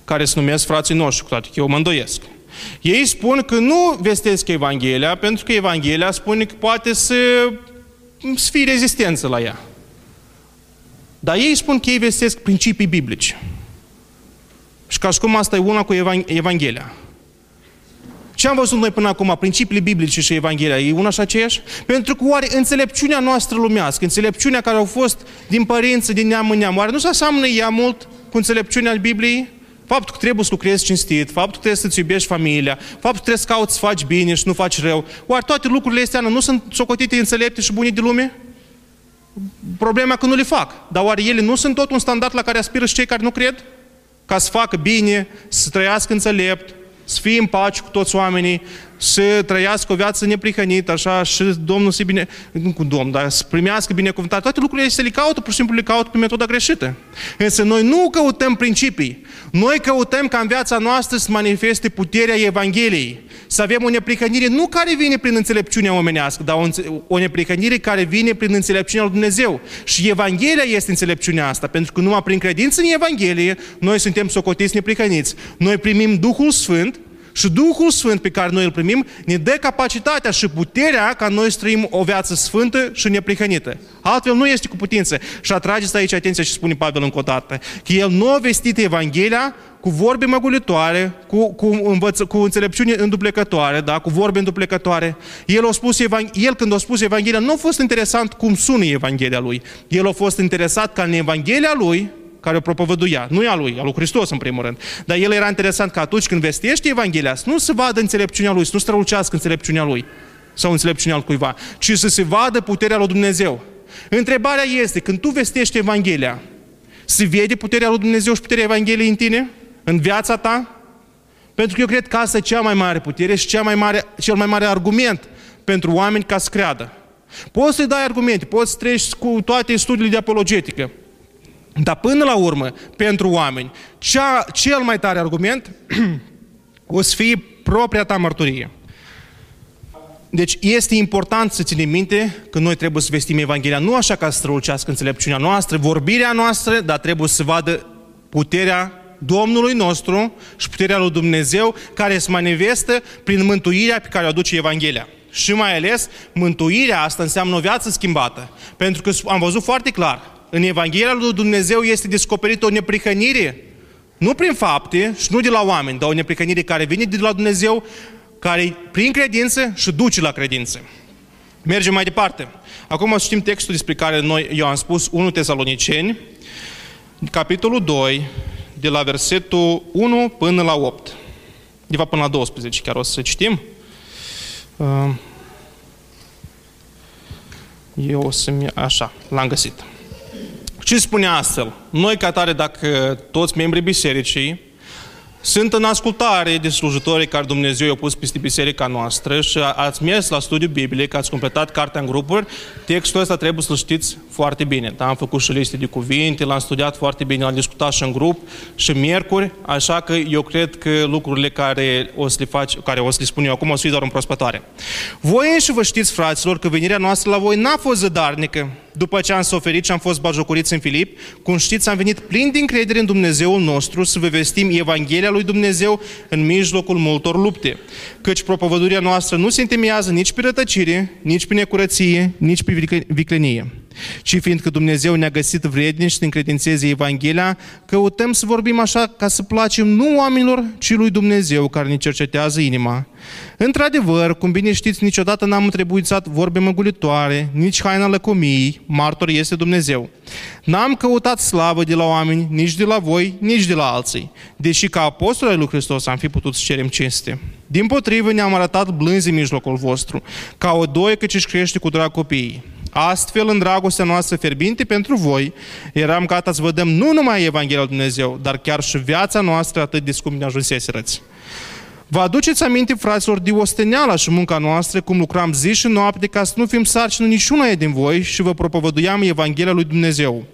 care se numesc frații noștri, cu toate că eu mă îndoiesc. Ei spun că nu vestesc Evanghelia, pentru că Evanghelia spune că poate să, să fie rezistență la ea. Dar ei spun că ei vestesc principii biblice. Și ca și cum asta e una cu Evanghelia. Ce am văzut noi până acum? Principiile biblice și Evanghelia e una și aceeași? Pentru că oare înțelepciunea noastră lumească, înțelepciunea care au fost din părință, din neam în neam, oare nu se aseamnă ea mult cu înțelepciunea Bibliei? Faptul că trebuie să lucrezi cinstit, faptul că trebuie să-ți iubești familia, faptul că trebuie să cauți să faci bine și nu faci rău. Oare toate lucrurile astea nu sunt socotite înțelepte și bune de lume? Problema că nu le fac. Dar oare ele nu sunt tot un standard la care aspiră și cei care nu cred? Ca să facă bine, să trăiască înțelept, să fie în pace cu toți oamenii, să trăiască o viață neprihănită, așa, și Domnul să bine, nu cu Domn, dar să primească binecuvântare. Toate lucrurile se le caută, pur și simplu le caută pe metoda greșită. Însă noi nu căutăm principii. Noi căutăm ca în viața noastră să manifeste puterea Evangheliei. Să avem o neprihănire nu care vine prin înțelepciunea omenească, dar o, o neprihănire care vine prin înțelepciunea lui Dumnezeu. Și Evanghelia este înțelepciunea asta, pentru că numai prin credință în Evanghelie noi suntem socotiți neprihăniți. Noi primim Duhul Sfânt, și Duhul Sfânt pe care noi îl primim ne dă capacitatea și puterea ca noi să trăim o viață sfântă și neprihănită. Altfel nu este cu putință. Și atrageți aici atenția și spune Pavel încă o dată, că el nu a vestit Evanghelia cu vorbe măgulitoare, cu, cu, învăță, cu înțelepciune înduplecătoare, da? cu vorbe înduplecătoare. El, a spus, el când a spus Evanghelia, nu a fost interesant cum sună Evanghelia lui. El a fost interesat ca în Evanghelia lui care o propovăduia. Nu e a lui, a lui Hristos în primul rând. Dar el era interesant că atunci când vestește Evanghelia, să nu se vadă înțelepciunea lui, să nu strălucească înțelepciunea lui sau înțelepciunea al cuiva, ci să se vadă puterea lui Dumnezeu. Întrebarea este, când tu vestești Evanghelia, se vede puterea lui Dumnezeu și puterea Evangheliei în tine? în viața ta? Pentru că eu cred că asta e cea mai mare putere și cea mai mare, cel mai mare argument pentru oameni ca să creadă. Poți să-i dai argumente, poți să treci cu toate studiile de apologetică, dar până la urmă, pentru oameni, cea, cel mai tare argument o să fie propria ta mărturie. Deci este important să ținem minte că noi trebuie să vestim Evanghelia nu așa ca să strălucească înțelepciunea noastră, vorbirea noastră, dar trebuie să vadă puterea Domnului nostru și puterea lui Dumnezeu care se manifestă prin mântuirea pe care o aduce Evanghelia. Și mai ales, mântuirea asta înseamnă o viață schimbată. Pentru că am văzut foarte clar, în Evanghelia lui Dumnezeu este descoperită o neprihănire, nu prin fapte și nu de la oameni, dar o neprihănire care vine de la Dumnezeu, care prin credință și duce la credință. Mergem mai departe. Acum o să știm textul despre care noi, eu am spus, 1 Tesaloniceni, capitolul 2, de la versetul 1 până la 8. De fapt, până la 12 chiar o să citim. Uh, eu o să-mi... Așa, l-am găsit. Ce spune astfel? Noi, ca tare, dacă toți membrii bisericii sunt în ascultare de slujitorii care Dumnezeu i-a pus peste biserica noastră și ați mers la studiu biblic, ați completat cartea în grupuri, textul ăsta trebuie să-l știți foarte bine. Da? Am făcut și liste de cuvinte, l-am studiat foarte bine, l-am discutat și în grup și miercuri, așa că eu cred că lucrurile care o să le, faci, care o să le spun eu acum o să fie doar prospătoare. Voi înși vă știți, fraților, că venirea noastră la voi n-a fost zădarnică, după ce am suferit și am fost bajocoriți în Filip, cum știți, am venit plin din credere în Dumnezeul nostru să vă vestim Evanghelia lui Dumnezeu în mijlocul multor lupte. Căci propovăduria noastră nu se întemeiază nici pe rătăcire, nici pe necurăție, nici pe viclenie ci fiindcă Dumnezeu ne-a găsit vrednici să încredințeze Evanghelia, căutăm să vorbim așa ca să placem nu oamenilor, ci lui Dumnezeu care ne cercetează inima. Într-adevăr, cum bine știți, niciodată n-am întrebuițat vorbe măgulitoare, nici haina lăcomiei, martor este Dumnezeu. N-am căutat slavă de la oameni, nici de la voi, nici de la alții, deși ca apostol al lui Hristos am fi putut să cerem cinste. Din potrivă ne-am arătat blânzi în mijlocul vostru, ca o doie ce își crește cu drag copiii. Astfel, în dragostea noastră ferbinte pentru voi, eram gata să vă dăm nu numai Evanghelia lui Dumnezeu, dar chiar și viața noastră atât de scump ne ajunseserăți. Vă aduceți aminte, fraților, de osteneala și munca noastră, cum lucram zi și noapte, ca să nu fim sarcină niciuna din voi și vă propovăduiam Evanghelia lui Dumnezeu.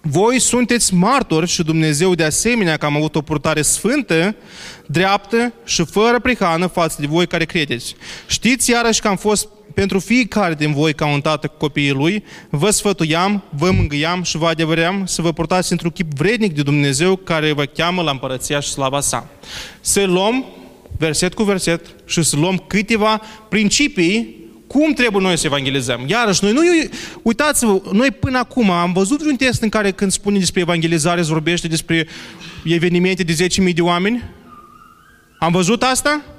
Voi sunteți martori și Dumnezeu de asemenea că am avut o purtare sfântă, dreaptă și fără prihană față de voi care credeți. Știți iarăși că am fost pentru fiecare din voi ca un tată cu copiii lui, vă sfătuiam, vă mângâiam și vă adevăream să vă purtați într-un chip vrednic de Dumnezeu care vă cheamă la împărăția și slava sa. Să luăm verset cu verset și să luăm câteva principii cum trebuie noi să evangelizăm. Iarăși, noi nu, uitați-vă, noi până acum am văzut un test în care când spune despre evangelizare, se vorbește despre evenimente de 10.000 de oameni? Am văzut asta?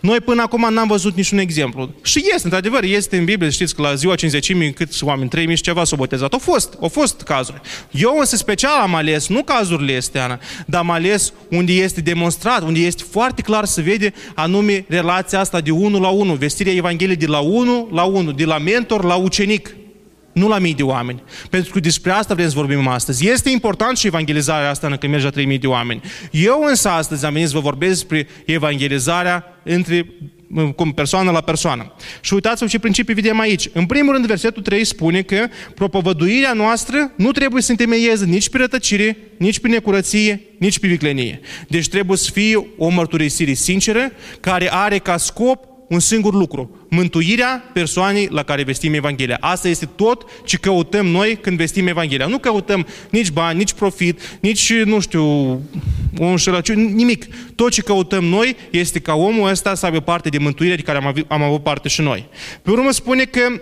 Noi până acum n-am văzut niciun exemplu. Și este, într-adevăr, este în Biblie, știți că la ziua 50 câți oameni, 3.000 și ceva s-au botezat. Au fost, au fost cazuri. Eu însă special am ales, nu cazurile este, Ana, dar am ales unde este demonstrat, unde este foarte clar să vede anume relația asta de 1 la 1, vestirea Evangheliei de la 1 la 1, de la mentor la ucenic nu la mii de oameni. Pentru că despre asta vrem să vorbim astăzi. Este important și evangelizarea asta când merge la 3.000 de oameni. Eu însă astăzi am venit să vă vorbesc despre evangelizarea între cum persoană la persoană. Și uitați-vă ce principii vedem aici. În primul rând, versetul 3 spune că propovăduirea noastră nu trebuie să întemeieze nici pe rătăcire, nici pe necurăție, nici pe viclenie. Deci trebuie să fie o mărturisire sinceră, care are ca scop un singur lucru, mântuirea persoanei la care vestim Evanghelia. Asta este tot ce căutăm noi când vestim Evanghelia. Nu căutăm nici bani, nici profit, nici, nu știu, o înșelăciune, nimic. Tot ce căutăm noi este ca omul ăsta să aibă parte de mântuire de care am avut, am avut parte și noi. Pe urmă spune că Ă,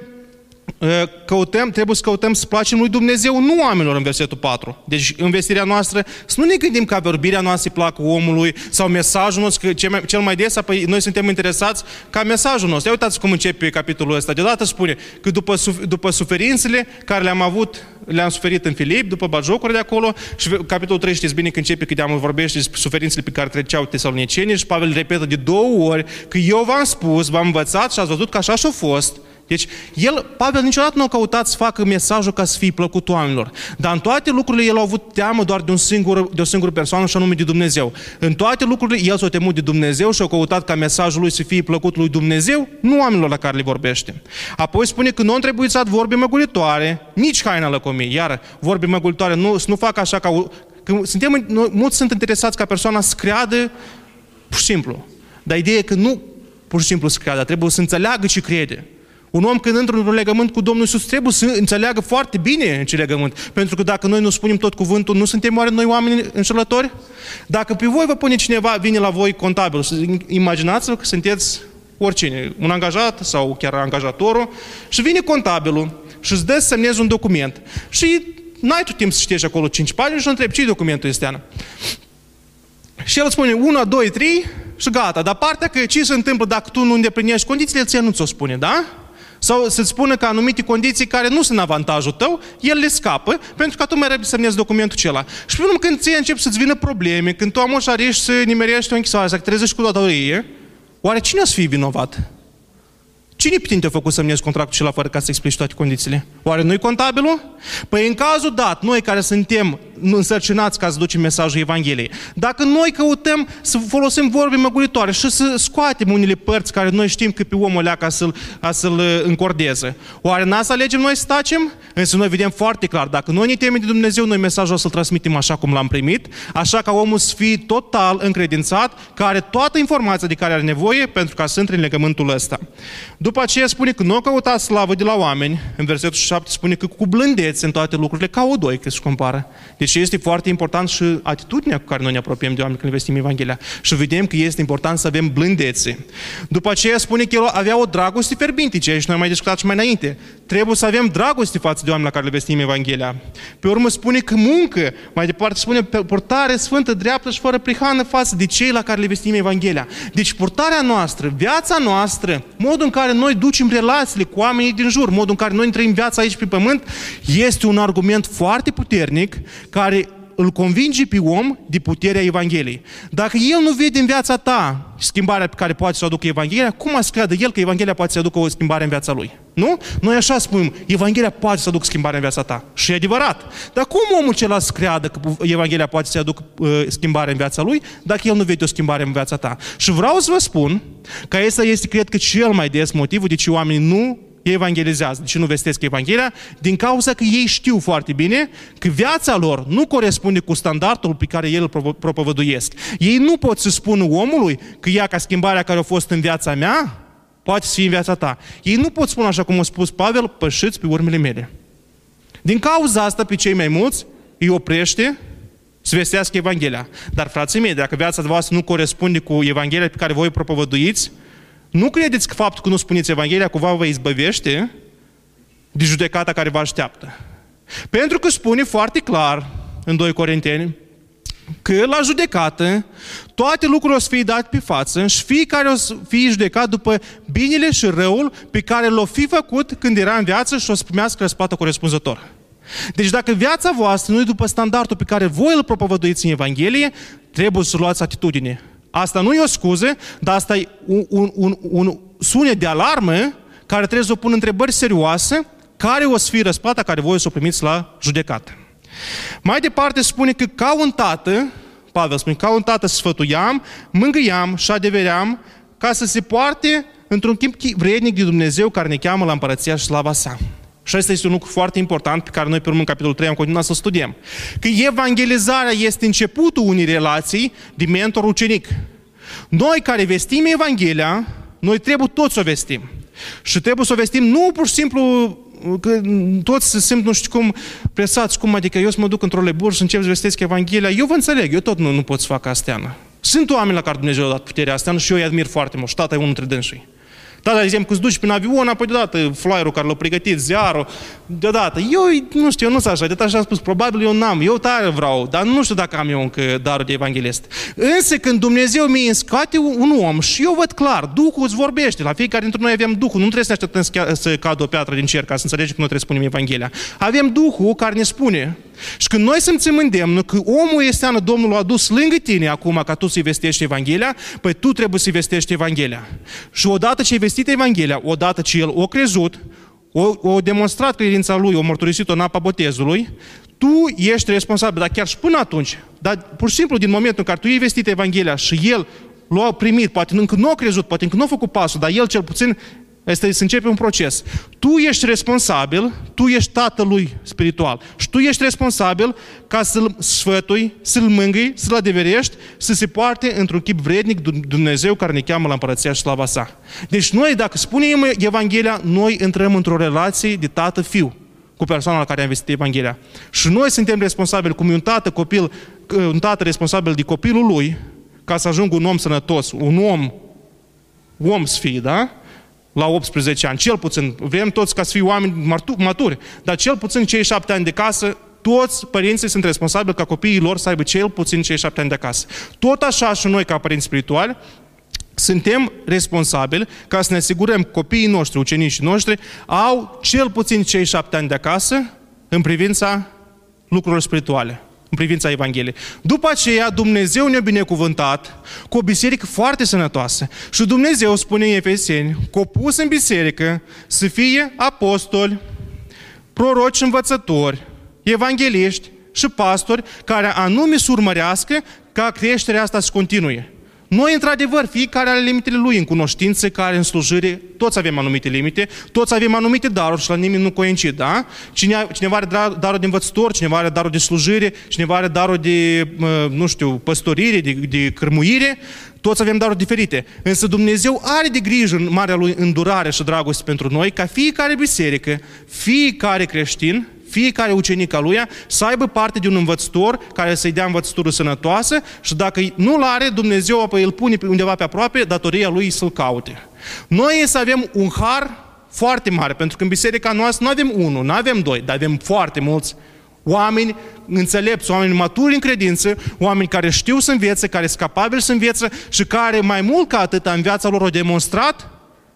căutăm, trebuie să căutăm să placem lui Dumnezeu, nu oamenilor în versetul 4. Deci în vestirea noastră să nu ne gândim ca vorbirea noastră îi placă omului sau mesajul nostru, că cel mai des apoi noi suntem interesați ca mesajul nostru. Ia uitați cum începe capitolul ăsta. Deodată spune că după, după suferințele care le-am avut, le-am suferit în Filip, după bajocuri de acolo, și capitolul 3 știți bine că începe că de vorbește despre suferințele pe care treceau tesalonicenii și Pavel repetă de două ori că eu v-am spus, v-am învățat și ați văzut că așa și-a fost Deci, el, Pavel, niciodată nu a căutat să facă mesajul ca să fie plăcut oamenilor. Dar în toate lucrurile el a avut teamă doar de, un singur, de o singură persoană și anume de Dumnezeu. În toate lucrurile el s-a temut de Dumnezeu și a căutat ca mesajul lui să fie plăcut lui Dumnezeu, nu oamenilor la care le vorbește. Apoi spune că nu a trebuit să vorbe măgulitoare, nici haina lăcomie. Iar vorbe măgulitoare, nu, să nu facă așa ca... Că suntem, mulți sunt interesați ca persoana să creadă pur și simplu. Dar ideea e că nu pur și simplu să creadă, trebuie să înțeleagă ce crede. Un om când intră într-un legământ cu Domnul Iisus trebuie să înțeleagă foarte bine în ce legământ. Pentru că dacă noi nu spunem tot cuvântul, nu suntem oare noi oameni înșelători? Dacă pe voi vă pune cineva, vine la voi contabil, imaginați-vă că sunteți oricine, un angajat sau chiar angajatorul, și vine contabilul și îți dă să semnezi un document. Și n-ai tu timp să citești acolo 5 pagini și întrebi ce documentul este, Și el spune 1, 2, 3 și gata. Dar partea că ce se întâmplă dacă tu nu îndeplinești condițiile, ție nu ți-o spune, da? Sau să-ți spună că anumite condiții care nu sunt în avantajul tău, el le scapă, pentru că tu mai repede semnezi documentul acela. Și până când ție încep să-ți vină probleme, când tu amoșarești să nimerești o închisoare, să trezești cu datorie, oare cine o să fie vinovat? Cine pe tine te-a făcut semnezi contractul și la fără ca să explici toate condițiile? Oare nu-i contabilul? Păi în cazul dat, noi care suntem însărcinați ca să ducem mesajul Evangheliei, dacă noi căutăm să folosim vorbe măguritoare și să scoatem unele părți care noi știm că pe omul ăla ca să-l, să uh, încordeze, oare n să alegem noi să tacem? Însă noi vedem foarte clar, dacă noi ne temem de Dumnezeu, noi mesajul o să-l transmitem așa cum l-am primit, așa ca omul să fie total încredințat, care are toată informația de care are nevoie pentru ca să intre în legământul ăsta. După aceea spune că nu a căutat slavă de la oameni, în versetul 7 spune că cu blândețe în toate lucrurile, ca o doi, că se compară. Deci este foarte important și atitudinea cu care noi ne apropiem de oameni când vestim Evanghelia. Și vedem că este important să avem blândețe. După aceea spune că el avea o dragoste fierbinte, ce și noi mai discutat și mai înainte. Trebuie să avem dragoste față de oameni la care le vestim Evanghelia. Pe urmă spune că muncă, mai departe spune purtare sfântă, dreaptă și fără prihană față de cei la care le vestim Evanghelia. Deci purtarea noastră, viața noastră, modul în care noi ducem relațiile cu oamenii din jur, modul în care noi trăim viața aici pe pământ, este un argument foarte puternic care îl convinge pe om de puterea Evangheliei. Dacă el nu vede în viața ta schimbarea pe care poate să o aducă Evanghelia, cum să creadă el că Evanghelia poate să aducă o schimbare în viața lui? Nu? Noi așa spunem, Evanghelia poate să aducă schimbare în viața ta. Și e adevărat. Dar cum omul celălalt să creadă că Evanghelia poate să aducă uh, schimbare în viața lui, dacă el nu vede o schimbare în viața ta? Și vreau să vă spun că acesta este, cred că, cel mai des motivul de ce oamenii nu evangelizează. De ce nu vestesc Evanghelia? Din cauza că ei știu foarte bine că viața lor nu corespunde cu standardul pe care el îl propovăduiesc. Ei nu pot să spună omului că ea ca schimbarea care a fost în viața mea, poate să fie în viața ta. Ei nu pot spune așa cum a spus Pavel, pășiți pe urmele mele. Din cauza asta, pe cei mai mulți îi oprește să vestească Evanghelia. Dar, frații mei, dacă viața voastră nu corespunde cu Evanghelia pe care voi propovăduiți, nu credeți că faptul că nu spuneți Evanghelia cumva vă izbăvește de judecata care vă așteaptă. Pentru că spune foarte clar în 2 Corinteni că la judecată toate lucrurile o să fie date pe față și fiecare o să fie judecat după binele și răul pe care l-o fi făcut când era în viață și o să primească răsplată corespunzător. Deci dacă viața voastră nu e după standardul pe care voi îl propovăduiți în Evanghelie, trebuie să luați atitudine Asta nu e o scuză, dar asta e un, un, un, un sunet de alarmă care trebuie să o pun întrebări serioase, care o să fie răsplata care voi să o primiți la judecată. Mai departe spune că ca un tată, Pavel spune, ca un tată sfătuiam, mângâiam și adeveream ca să se poarte într-un timp vrednic de Dumnezeu care ne cheamă la împărăția și slava sa. Și asta este un lucru foarte important pe care noi pe urmă în capitolul 3 am continuat să studiem. Că evangelizarea este începutul unei relații de mentor-ucenic. Noi care vestim Evanghelia, noi trebuie toți să o vestim. Și trebuie să o vestim nu pur și simplu că toți se simt nu știu cum presați, cum adică eu să mă duc într-o lebur și încep să vestesc Evanghelia, eu vă înțeleg, eu tot nu, nu pot să fac asta. Sunt oameni la care Dumnezeu a dat puterea asta și eu îi admir foarte mult și tata e unul dintre dânsii. Da, de exemplu, că îți duci prin avion, apoi deodată flyerul care l-a pregătit, ziarul, deodată. Eu, nu știu, eu nu sunt așa, de așa am spus, probabil eu n-am, eu tare vreau, dar nu știu dacă am eu încă darul de evanghelist. Însă când Dumnezeu mi scoate un om și eu văd clar, Duhul îți vorbește, la fiecare dintre noi avem Duhul, nu trebuie să ne așteptăm să cadă o piatră din cer ca să înțelegem că nu trebuie să spunem Evanghelia. Avem Duhul care ne spune, Și când noi simțim îndemnul că omul este anul Domnul a adus lângă tine acum ca tu să-i vestești Evanghelia, păi tu trebuie să-i vestești Evanghelia. Și odată ce ai vestit Evanghelia, odată ce el o crezut, o, o demonstrat credința lui, o mărturisit-o în apa botezului, tu ești responsabil, dar chiar și până atunci, dar pur și simplu din momentul în care tu ai vestit Evanghelia și el l-a primit, poate încă nu a crezut, poate încă nu a făcut pasul, dar el cel puțin este să începe un proces. Tu ești responsabil, tu ești tatălui spiritual și tu ești responsabil ca să-l sfătui, să-l mângâi, să-l adeverești, să se poarte într-un chip vrednic Dumnezeu care ne cheamă la împărăția și slava sa. Deci noi, dacă spunem Evanghelia, noi intrăm într-o relație de tată-fiu cu persoana la care am vestit Evanghelia. Și noi suntem responsabili, cum e un tată, copil, un tată responsabil de copilul lui, ca să ajungă un om sănătos, un om, om să fie, da? La 18 ani, cel puțin, vrem toți ca să fie oameni maturi, dar cel puțin cei șapte ani de casă, toți părinții sunt responsabili ca copiii lor să aibă cel puțin cei șapte ani de acasă. Tot așa și noi ca părinți spirituali, suntem responsabili ca să ne asigurăm că copiii noștri, ucenicii noștri, au cel puțin cei șapte ani de acasă în privința lucrurilor spirituale în privința Evangheliei. După aceea, Dumnezeu ne-a binecuvântat cu o biserică foarte sănătoasă. Și Dumnezeu spune în Efeseni că a pus în biserică să fie apostoli, proroci învățători, evangeliști și pastori care anume să urmărească ca creșterea asta să continue. Noi, într-adevăr, fiecare are limitele lui în cunoștință, care în slujire, toți avem anumite limite, toți avem anumite daruri și la nimeni nu coincid, da? Cineva are darul de învățător, cineva are darul de slujire, cineva are darul de, nu știu, păstorire, de, de cărmuire, toți avem daruri diferite. Însă Dumnezeu are de grijă în marea lui îndurare și dragoste pentru noi, ca fiecare biserică, fiecare creștin, fiecare ucenic al lui să aibă parte de un învățător care să-i dea învățătură sănătoasă și dacă nu-l are, Dumnezeu apoi îl pune undeva pe aproape, datoria lui să-l caute. Noi să avem un har foarte mare, pentru că în biserica noastră nu avem unul, nu avem doi, dar avem foarte mulți oameni înțelepți, oameni maturi în credință, oameni care știu să învețe, care sunt capabili să învețe și care mai mult ca atât în viața lor au demonstrat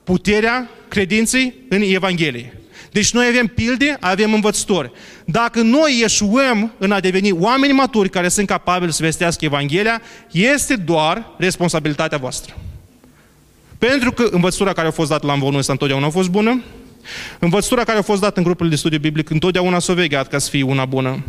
puterea credinței în Evanghelie. Deci noi avem pilde, avem învățători. Dacă noi ieșuăm în a deveni oameni maturi care sunt capabili să vestească Evanghelia, este doar responsabilitatea voastră. Pentru că învățătura care a fost dată la învonul ăsta întotdeauna a fost bună, învățătura care a fost dată în grupurile de studiu biblic întotdeauna s-a vegheat ca să fie una bună.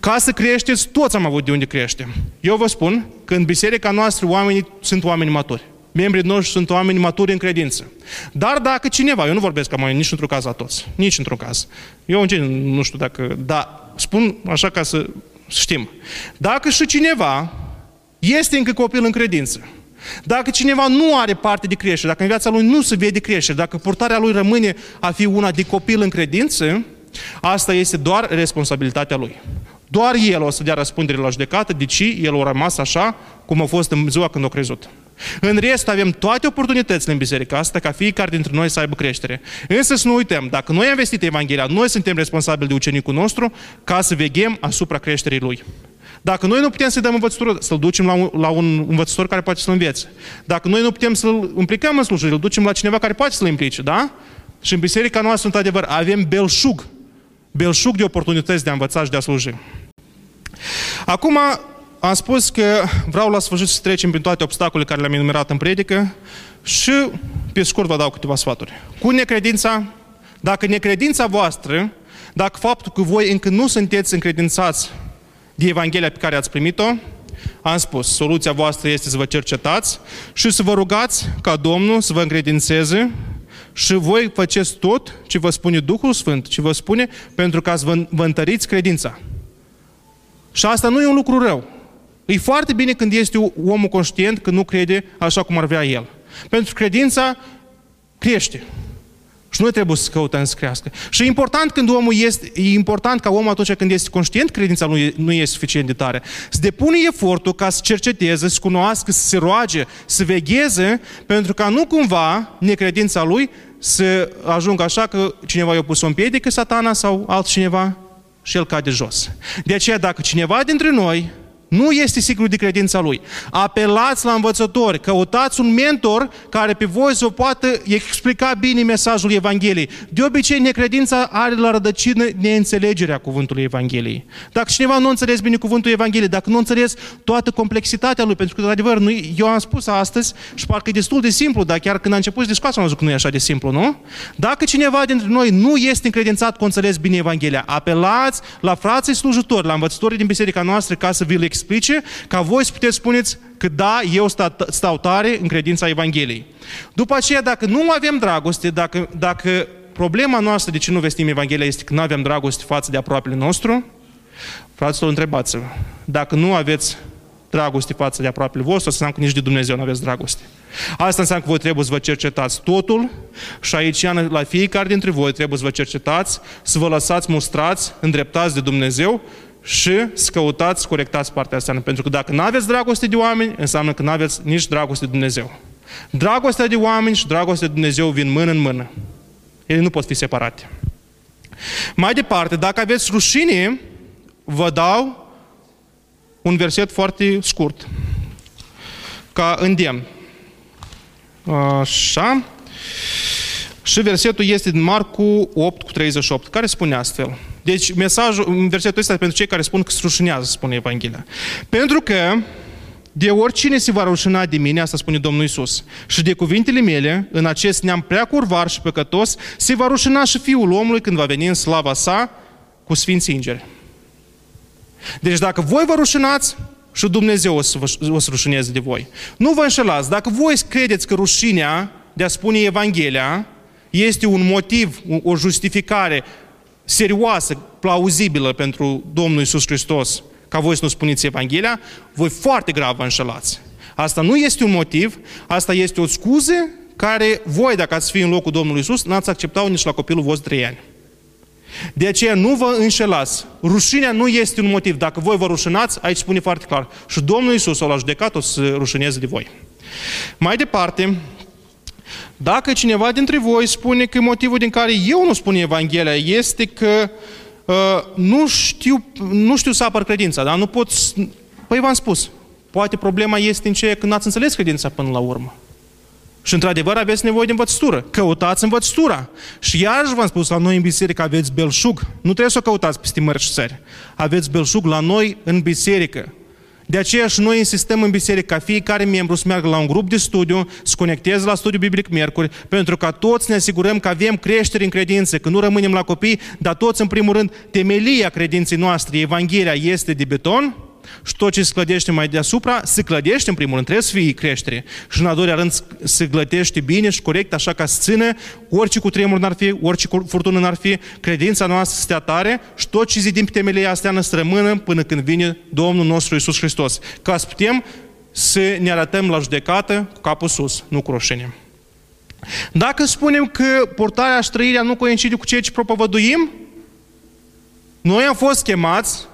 Ca să creșteți, toți am avut de unde crește. Eu vă spun că în biserica noastră oamenii sunt oameni maturi. Membrii noștri sunt oameni maturi în credință. Dar dacă cineva, eu nu vorbesc ca mai nici într-un caz la toți, nici într-un caz. Eu în nu știu dacă, da, spun așa ca să știm. Dacă și cineva este încă copil în credință, dacă cineva nu are parte de creștere, dacă în viața lui nu se vede creștere, dacă purtarea lui rămâne a fi una de copil în credință, asta este doar responsabilitatea lui. Doar el o să dea răspundere la judecată, deci el a rămas așa cum a fost în ziua când a crezut. În rest, avem toate oportunitățile în biserica asta ca fiecare dintre noi să aibă creștere. Însă să nu uităm, dacă noi am vestit Evanghelia, noi suntem responsabili de ucenicul nostru ca să veghem asupra creșterii lui. Dacă noi nu putem să-i dăm învățătură, să-l ducem la un, la un învățător care poate să-l învețe. Dacă noi nu putem să-l implicăm în slujire, îl ducem la cineva care poate să-l implice, da? Și în biserica noastră, într-adevăr, avem belșug. Belșug de oportunități de a învăța și de a sluji. Acum, am spus că vreau la sfârșit să trecem prin toate obstacolele care le-am enumerat în predică și pe scurt vă dau câteva sfaturi. Cu necredința, dacă necredința voastră, dacă faptul că voi încă nu sunteți încredințați de Evanghelia pe care ați primit-o, am spus, soluția voastră este să vă cercetați și să vă rugați ca Domnul să vă încredințeze și voi faceți tot ce vă spune Duhul Sfânt, ce vă spune pentru ca să vă, vă întăriți credința. Și asta nu e un lucru rău. E foarte bine când este omul conștient că nu crede așa cum ar vrea el. Pentru că credința crește. Și noi trebuie să căutăm să crească. Și e important când omul este, e important ca omul atunci când este conștient, credința lui nu este suficient de tare. Să depune efortul ca să cerceteze, să cunoască, să se roage, să vegheze, pentru ca nu cumva necredința lui să ajungă așa că cineva i-a pus o împiedică, satana sau altcineva, și el cade jos. De aceea, dacă cineva dintre noi Nu este sigur de credința lui. Apelați la învățători, căutați un mentor care pe voi să poată explica bine mesajul Evangheliei. De obicei, necredința are la rădăcină neînțelegerea cuvântului Evangheliei. Dacă cineva nu înțeles bine cuvântul Evangheliei, dacă nu înțeles toată complexitatea lui, pentru că, de adevăr, nu, eu am spus astăzi și parcă e destul de simplu, dar chiar când a început discuția am văzut că nu e așa de simplu, nu? Dacă cineva dintre noi nu este încredințat că înțeles bine Evanghelia, apelați la frații slujitori, la învățătorii din biserica noastră ca să vi le explice, ca voi să puteți spuneți că da, eu stau tare în credința Evangheliei. După aceea, dacă nu avem dragoste, dacă, dacă problema noastră de ce nu vestim Evanghelia este că nu avem dragoste față de aproapele nostru, fraților, întrebați-vă. Dacă nu aveți dragoste față de aproapele vostru, înseamnă că nici de Dumnezeu nu aveți dragoste. Asta înseamnă că voi trebuie să vă cercetați totul și aici, la fiecare dintre voi, trebuie să vă cercetați, să vă lăsați mustrați, îndreptați de Dumnezeu și să căutați, să corectați partea asta. Pentru că dacă nu aveți dragoste de oameni, înseamnă că nu aveți nici dragoste de Dumnezeu. Dragostea de oameni și dragostea de Dumnezeu vin mână în mână. Ele nu pot fi separate. Mai departe, dacă aveți rușine, vă dau un verset foarte scurt, ca îndemn. Așa. Și versetul este din Marcu 8 cu 38, care spune astfel. Deci mesajul, versetul ăsta pentru cei care spun că se rușinează, spune Evanghelia. Pentru că de oricine se va rușina de mine, asta spune Domnul Isus, și de cuvintele mele, în acest neam prea curvar și păcătos, se va rușina și Fiul omului când va veni în slava sa cu Sfinții Îngeri. Deci dacă voi vă rușinați, și Dumnezeu o să, vă, o să rușineze de voi. Nu vă înșelați. Dacă voi credeți că rușinea de a spune Evanghelia este un motiv, o justificare serioasă, plauzibilă pentru Domnul Isus Hristos, ca voi să nu spuneți Evanghelia, voi foarte grav vă înșelați. Asta nu este un motiv, asta este o scuză care voi, dacă ați fi în locul Domnului Isus, n-ați acceptat nici la copilul vostru trei ani. De aceea nu vă înșelați. Rușinea nu este un motiv. Dacă voi vă rușinați, aici spune foarte clar. Și Domnul Isus o la judecat o să rușineze de voi. Mai departe, dacă cineva dintre voi spune că motivul din care eu nu spun Evanghelia este că uh, nu, știu, nu știu să apăr credința, dar nu pot... Păi v-am spus, poate problema este în ceea că n-ați înțeles credința până la urmă. Și într-adevăr aveți nevoie de învățătură. Căutați învățătura. Și iarăși v-am spus, la noi în biserică aveți belșug. Nu trebuie să o căutați peste mări și țări. Aveți belșug la noi în biserică. De aceea și noi insistăm în biserică ca fiecare membru să meargă la un grup de studiu, să conecteze la studiu biblic miercuri, pentru ca toți ne asigurăm că avem creștere în credință, că nu rămânem la copii, dar toți în primul rând, temelia credinței noastre, Evanghelia este de beton, și tot ce se clădește mai deasupra, se clădește în primul rând, trebuie să fie creștere. Și în al doilea rând se clădește bine și corect, așa ca să țină orice cu tremur n-ar fi, orice furtună n-ar fi, credința noastră să stea tare și tot ce zidim pe temelia astea să rămână până când vine Domnul nostru Isus Hristos. Ca să putem să ne arătăm la judecată cu capul sus, nu cu roșenie. Dacă spunem că portarea și trăirea nu coincide cu ceea ce propovăduim, noi am fost chemați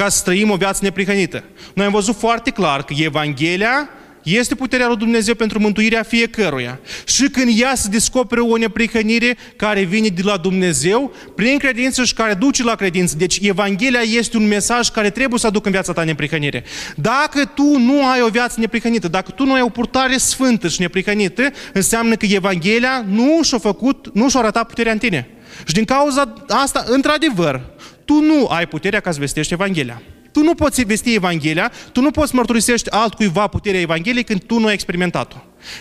ca să trăim o viață neprihănită. Noi am văzut foarte clar că Evanghelia este puterea lui Dumnezeu pentru mântuirea fiecăruia. Și când ea se descoperă o neprihănire care vine de la Dumnezeu, prin credință și care duce la credință. Deci Evanghelia este un mesaj care trebuie să aducă în viața ta neprihănire. Dacă tu nu ai o viață neprihănită, dacă tu nu ai o purtare sfântă și neprihănită, înseamnă că Evanghelia nu și-a făcut, nu și-a arătat puterea în tine. Și din cauza asta, într-adevăr, tu nu ai puterea ca să vestești Evanghelia. Tu nu poți vesti Evanghelia, tu nu poți mărturisești altcuiva puterea Evangheliei când tu nu ai experimentat-o.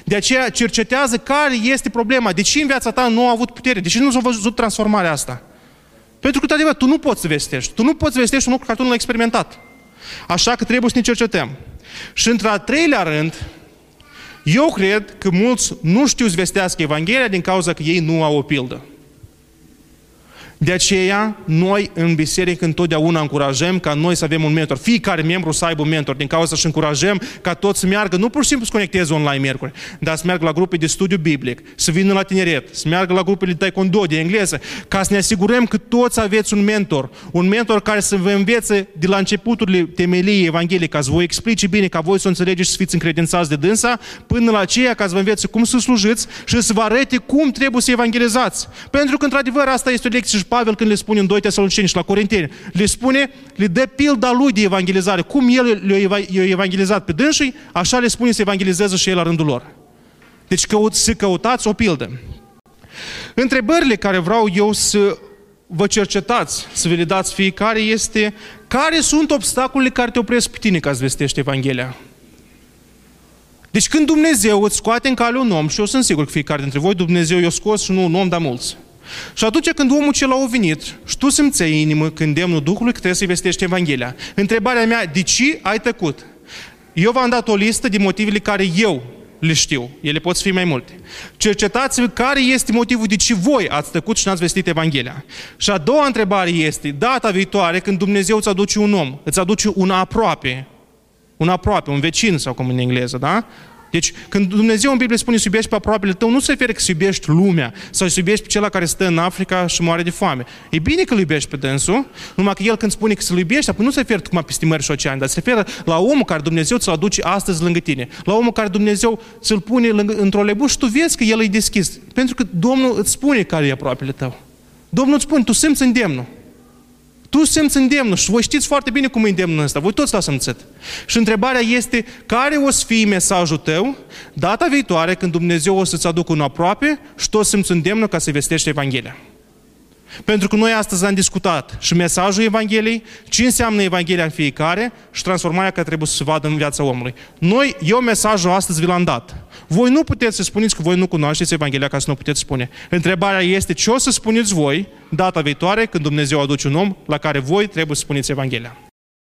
De aceea cercetează care este problema, de ce în viața ta nu a avut putere, de ce nu s-a văzut transformarea asta. Pentru că, adevăr, tu nu poți să vestești. Tu nu poți să vestești un lucru care tu nu l-ai experimentat. Așa că trebuie să ne cercetăm. Și într-al treilea rând, eu cred că mulți nu știu să vestească Evanghelia din cauza că ei nu au o pildă. De aceea, noi în biserică întotdeauna încurajăm ca noi să avem un mentor. Fiecare membru să aibă un mentor. Din cauza să încurajăm ca toți să meargă, nu pur și simplu să conecteze online miercuri, dar să meargă la grupe de studiu biblic, să vină la tineret, să meargă la grupele de taekwondo, de engleză, ca să ne asigurăm că toți aveți un mentor. Un mentor care să vă învețe de la începuturile temeliei Evangheliei, ca să vă explice bine, ca voi să o înțelegeți și să fiți încredințați de dânsa, până la aceea ca să vă învețe cum să slujiți și să vă arăte cum trebuie să evanghelizați. Pentru că, într-adevăr, asta este o lecție și Pavel când le spune în 2 Tesaloniceni și la Corinteni, le spune, le dă pilda lui de evangelizare. Cum el le-a evangelizat pe dânsii, așa le spune să evangelizeze și el la rândul lor. Deci căut, să căutați o pildă. Întrebările care vreau eu să vă cercetați, să vi le dați fiecare, este care sunt obstacolele care te opresc pe tine ca să vestești Evanghelia? Deci când Dumnezeu îți scoate în cale un om, și eu sunt sigur că fiecare dintre voi, Dumnezeu i-a scos și nu un om, dar mulți. Și atunci când omul cel a venit și tu simțeai inimă când demnul Duhului că trebuie să-i vestești Evanghelia. Întrebarea mea, de ce ai tăcut? Eu v-am dat o listă de motivele care eu le știu. Ele pot fi mai multe. Cercetați-vă care este motivul de ce voi ați tăcut și n-ați vestit Evanghelia. Și a doua întrebare este, data viitoare, când Dumnezeu îți aduce un om, îți aduce un aproape, un aproape, un vecin sau cum în engleză, da? Deci, când Dumnezeu în Biblie spune să iubești pe aproapele tău, nu se referă că să iubești lumea sau să iubești pe cel care stă în Africa și moare de foame. E bine că îl iubești pe dânsul, numai că el când spune că să-l iubești, apoi nu se referă cum peste mări și oceani, dar se referă la omul care Dumnezeu ți-l aduce astăzi lângă tine. La omul care Dumnezeu ți-l pune lângă, într-o lebuș și tu vezi că el e deschis. Pentru că Domnul îți spune care e aproapele tău. Domnul îți spune, tu simți îndemnul. Tu simți îndemnul și voi știți foarte bine cum e îndemnul ăsta. Voi toți l-ați simțit. Și întrebarea este, care o să fie mesajul tău data viitoare când Dumnezeu o să-ți aducă un aproape și tu simți îndemnul ca să vestești Evanghelia. Pentru că noi astăzi am discutat și mesajul Evangheliei, ce înseamnă Evanghelia în fiecare și transformarea care trebuie să se vadă în viața omului. Noi, eu mesajul astăzi vi l-am dat. Voi nu puteți să spuneți că voi nu cunoașteți Evanghelia ca să nu puteți spune. Întrebarea este ce o să spuneți voi data viitoare când Dumnezeu aduce un om la care voi trebuie să spuneți Evanghelia.